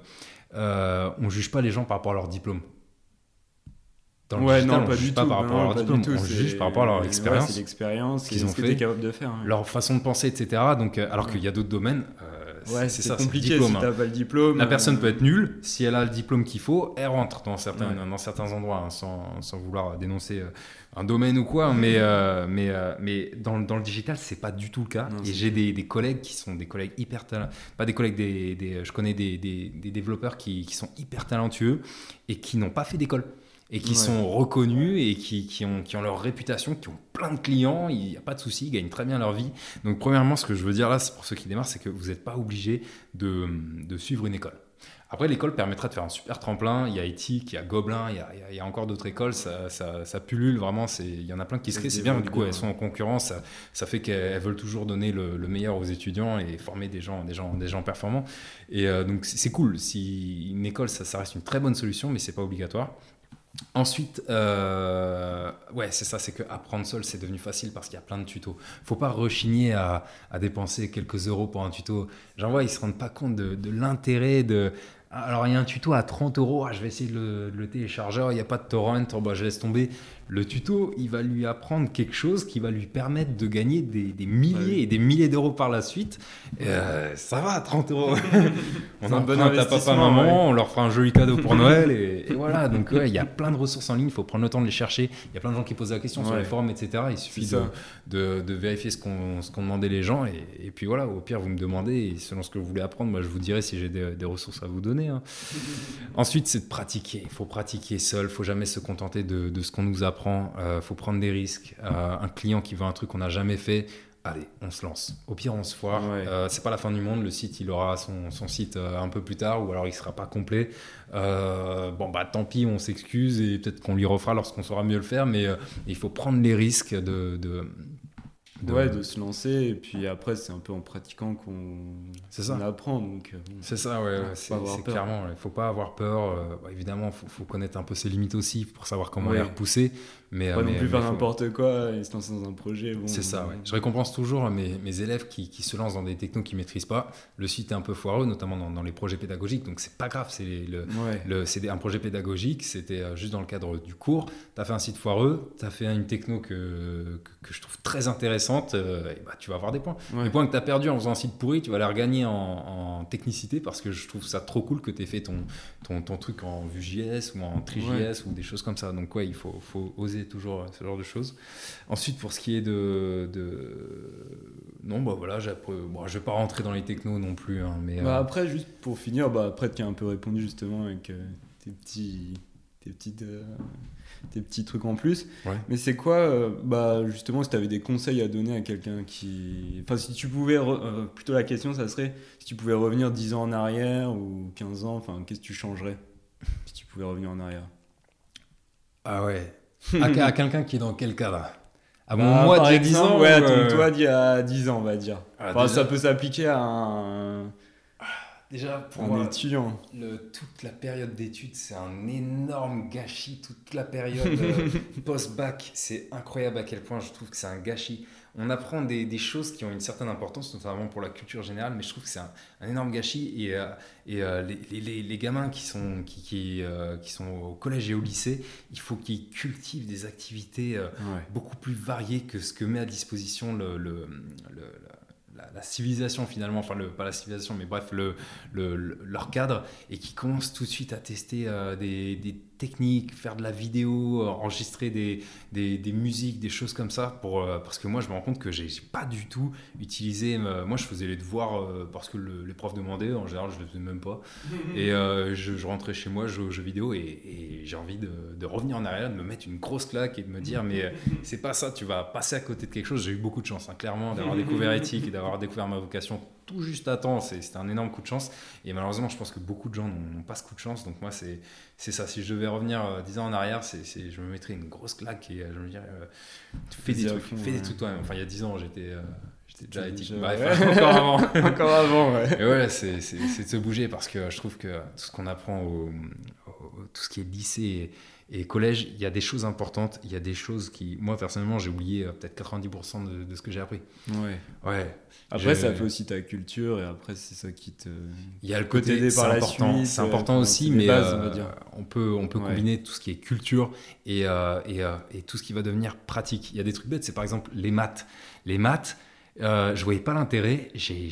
euh, on juge pas les gens par rapport à leur diplôme. Dans le ouais, digital, non, pas du pas tout. par rapport à leur diplôme, on juge par rapport à leur expérience. c'est l'expérience qu'ils ont fait, capable de faire. Leur façon de penser, etc. Donc, euh, alors qu'il y a d'autres domaines. Euh, ouais, c'est ça. compliqué si t'as pas le diplôme. La personne peut être nulle. Si elle a le diplôme qu'il faut, elle rentre dans certains, dans certains endroits, hein, sans, sans, vouloir dénoncer un domaine ou quoi, mais, euh, mais, euh, mais dans, dans, le digital, c'est pas du tout le cas. et j'ai des, des, collègues qui sont des collègues hyper talentueux, pas des collègues, des, des, je connais des, des développeurs qui, qui, sont hyper talentueux et qui n'ont pas fait d'école et qui sont reconnus et qui, qui, ont, qui ont leur réputation, qui ont plein de clients, il n'y a pas de souci, ils gagnent très bien leur vie. Donc premièrement, ce que je veux dire là, pour ceux qui démarrent, c'est que vous n'êtes pas obligé de, de suivre une école. Après, l'école permettrait de faire un super tremplin. Il y a Ethic, il y a Gobelin, il y a, il y a encore d'autres écoles. Ça, ça, ça, pullule vraiment. Il y en a plein qui se créent. C'est bien, du coup, elles sont en concurrence. Ça, ça fait qu'elles veulent toujours donner le, meilleur aux étudiants et former des gens, des gens, des gens performants. Et euh, donc, c'est cool. Si une école, ça, ça reste une très bonne solution, mais c'est pas obligatoire. Ensuite, euh, ouais, c'est ça, c'est que apprendre seul, c'est devenu facile parce qu'il y a plein de tutos. Faut pas rechigner à, dépenser quelques euros pour un tuto. J'en vois, ils se rendent pas compte de, l'intérêt de, alors, il y a un tuto à 30 euros. Ah, je vais essayer de le, télécharger. Il n'y a pas de torrent. Bah, je laisse tomber. Le tuto, il va lui apprendre quelque chose qui va lui permettre de gagner des, milliers et des milliers d'euros par la suite. Euh, ça va, 30 euros. on en bon à papa, maman. On leur fera un joli cadeau pour Noël. Et, voilà. Donc, il y a plein de ressources en ligne. Il faut prendre le temps de les chercher. Il y a plein de gens qui posent la question sur les forums, etc. Il suffit de, de, vérifier ce qu'ont demandé les gens. Et, puis voilà, au pire, vous me demandez. Et selon ce que vous voulez apprendre, moi, je vous dirai si j'ai des, ressources à vous donner. Hein. Ensuite, c'est de pratiquer. Il faut pratiquer seul. Il faut jamais se contenter de, ce qu'on nous apprend. Il euh, faut prendre des risques. Euh, un client qui veut un truc qu'on n'a jamais fait, allez, on se lance. Au pire, on se foire. Ouais. Euh, c'est pas la fin du monde. Le site, il aura son, son site euh, un peu plus tard, ou alors il sera pas complet. Euh, bon, bah tant pis, on s'excuse et peut-être qu'on lui refera lorsqu'on saura mieux le faire. Mais il faut prendre les risques de. de, de- Ouais, de se lancer, et puis après, c'est un peu en pratiquant qu'on apprend. Donc, euh. C'est ça, ouais, ouais, c'est clairement. Il faut pas avoir peur. euh, bah, évidemment, il faut, faut connaître un peu ses limites aussi pour savoir comment Ouais. les repousser. Mais, Pas euh, non plus faire n'importe quoi et se lancer dans un projet. Bon, C'est ça, ouais. Je récompense toujours mes, mes élèves qui, qui se lancent dans des technos qu'ils maîtrisent pas. Le site est un peu foireux, notamment dans, dans les projets pédagogiques, donc c'est pas grave. C'est le, Ouais. le- un projet pédagogique, c'était euh, juste dans le cadre du cours. Tu as fait un site foireux, tu as fait une techno que, que, que je trouve très intéressante, euh, et bah, tu vas avoir des points. Ouais. Les points que tu as perdus en faisant un site pourri, tu vas les regagner en, en technicité parce que je trouve ça trop cool que tu aies fait ton, ton, ton truc en Vue.js ou en TriJS ou des choses comme ça. Donc, ouais, il faut, faut oser toujours euh, ce genre de choses. Ensuite, pour ce qui est de. de... Non, bah voilà, appris- bon, je vais pas rentrer dans les technos non plus, hein, mais. Bah, euh, après, juste pour finir, bah, après, tu as un peu répondu justement avec euh, tes, petits, tes, petites, euh, tes petits trucs en plus. Ouais. Mais c'est quoi, euh, bah, justement, si tu avais des conseils à donner à quelqu'un qui. Enfin, si tu pouvais. re- euh, plutôt la question, ça serait si tu pouvais revenir 10 ans en arrière ou 15 ans, enfin, qu'est-ce que tu changerais si tu pouvais revenir en arrière? Ah ouais. À, à quelqu'un qui est dans quel cas là? À mon Bah, moi d'il y a 10 exemple, ans Ouais, ou, à ton euh, toi d'il y a 10 ans, on va dire. Ah, Enfin, déjà- ça peut s'appliquer à un, Déjà, pour un moi, étudiant. le- toute la période d'études, c'est un énorme gâchis. Toute la période euh, post-bac, c'est incroyable à quel point je trouve que c'est un gâchis. On apprend des, des choses qui ont une certaine importance, notamment pour la culture générale, mais je trouve que c'est un, un énorme gâchis. Et, euh, et euh, les, les- les- les gamins qui sont, qui, qui, euh, qui sont au collège et au lycée, il faut qu'ils cultivent des activités Ouais. beaucoup plus varié que ce que met à disposition le, le- le- la, la civilisation finalement, enfin pas la civilisation, mais bref, le, le- le- leur cadre, et qui commencent tout de suite à tester des, des techniques, faire de la vidéo, euh, enregistrer des, des, des musiques, des choses comme ça, pour, euh, parce que moi je me rends compte que j'ai pas du tout utilisé, euh, moi je faisais les devoirs euh, parce que le- les profs demandaient, en général je les faisais même pas, et je, je rentrais chez moi, je jouais aux jeux vidéo, et, et j'ai envie de, de revenir en arrière, de me mettre une grosse claque et de me dire, mais c'est pas ça, tu vas passer à côté de quelque chose. J'ai eu beaucoup de chance, hein, clairement, d'avoir découvert éthique et d'avoir découvert ma vocation tout juste à temps. C'est- C'était un énorme coup de chance. Et malheureusement, je pense que beaucoup de gens n'ont pas ce coup de chance. Donc moi, c'est ça. Si je devais revenir euh, 10 ans en arrière, c'est je me mettrais une grosse claque et euh, je me dirais, euh, fais des trucs, fond, fais des trucs toi-même. Enfin, il y a 10 ans, j'étais euh, j'étais déjà éthique. déjà- Bref, ouais. encore avant. Encore avant, ouais. Et ouais, c'est de se bouger parce que je trouve que tout ce qu'on apprend au, au- tout ce qui est lycée et, collège, il y a des choses importantes, il y a des choses qui, moi personnellement, j'ai oublié euh, peut-être 90% de, de ce que j'ai appris. Ouais. Ouais. Après, Je- ça fait aussi ta culture, et après, c'est ça qui te. Il y a le côté c'est la important, c'est euh, important aussi, mais bases, euh, on va dire. on peut, on peut Ouais. combiner tout ce qui est culture et, euh, et, euh, et tout ce qui va devenir pratique. Il y a des trucs bêtes, c'est par exemple les maths. Les maths, euh, je voyais pas l'intérêt, j'ai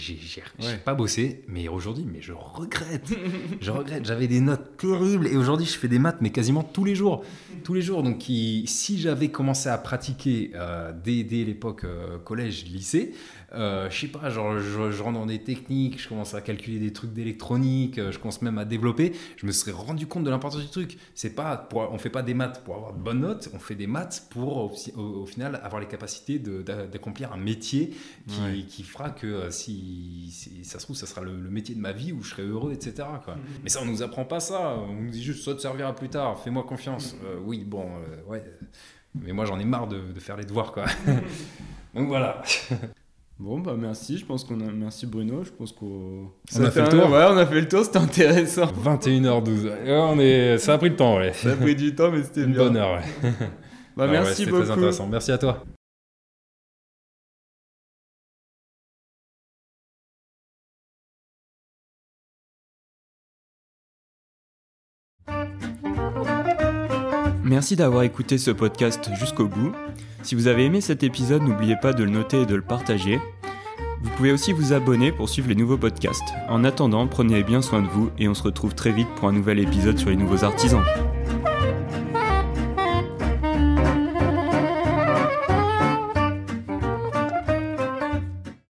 Ouais. pas bossé, mais aujourd'hui, mais je regrette. je regrette, j'avais des notes terribles et aujourd'hui, je fais des maths, mais quasiment tous les jours. Tous les jours. Donc, si j'avais commencé à pratiquer euh, dès, dès l'époque euh, collège, lycée, euh, je sais pas, genre, je, je rentre dans des techniques, je commence à calculer des trucs d'électronique, euh, je commence même à développer, je me serais rendu compte de l'importance du truc. C'est pas, pour, on fait pas des maths pour avoir de bonnes notes, on fait des maths pour, au, au- au final, avoir les capacités d'accomplir un métier qui, Ouais. qui fera que euh, si, si ça se trouve, ça sera le, le métier de ma vie où je serai heureux, etc. Quoi. Mais ça, on nous apprend pas ça. On nous dit juste, ça te servira plus tard, fais-moi confiance. Euh, oui, bon, euh, ouais. Mais moi, j'en ai marre de, de faire les devoirs, quoi. Donc voilà. Bon, bah merci, je pense qu'on a. Merci Bruno, je pense qu'on. On a fait le un- tour Ouais, on a fait le tour, c'était intéressant. 21h12. on est... Ça a pris le temps, ouais. Ça a pris du temps, mais c'était Une bien. bonne heure, ouais. Bah, Ah ouais, merci c'était beaucoup. très intéressant. Merci à toi. Merci d'avoir écouté ce podcast jusqu'au bout. Si vous avez aimé cet épisode, n'oubliez pas de le noter et de le partager. Vous pouvez aussi vous abonner pour suivre les nouveaux podcasts. En attendant, prenez bien soin de vous et on se retrouve très vite pour un nouvel épisode sur les nouveaux artisans.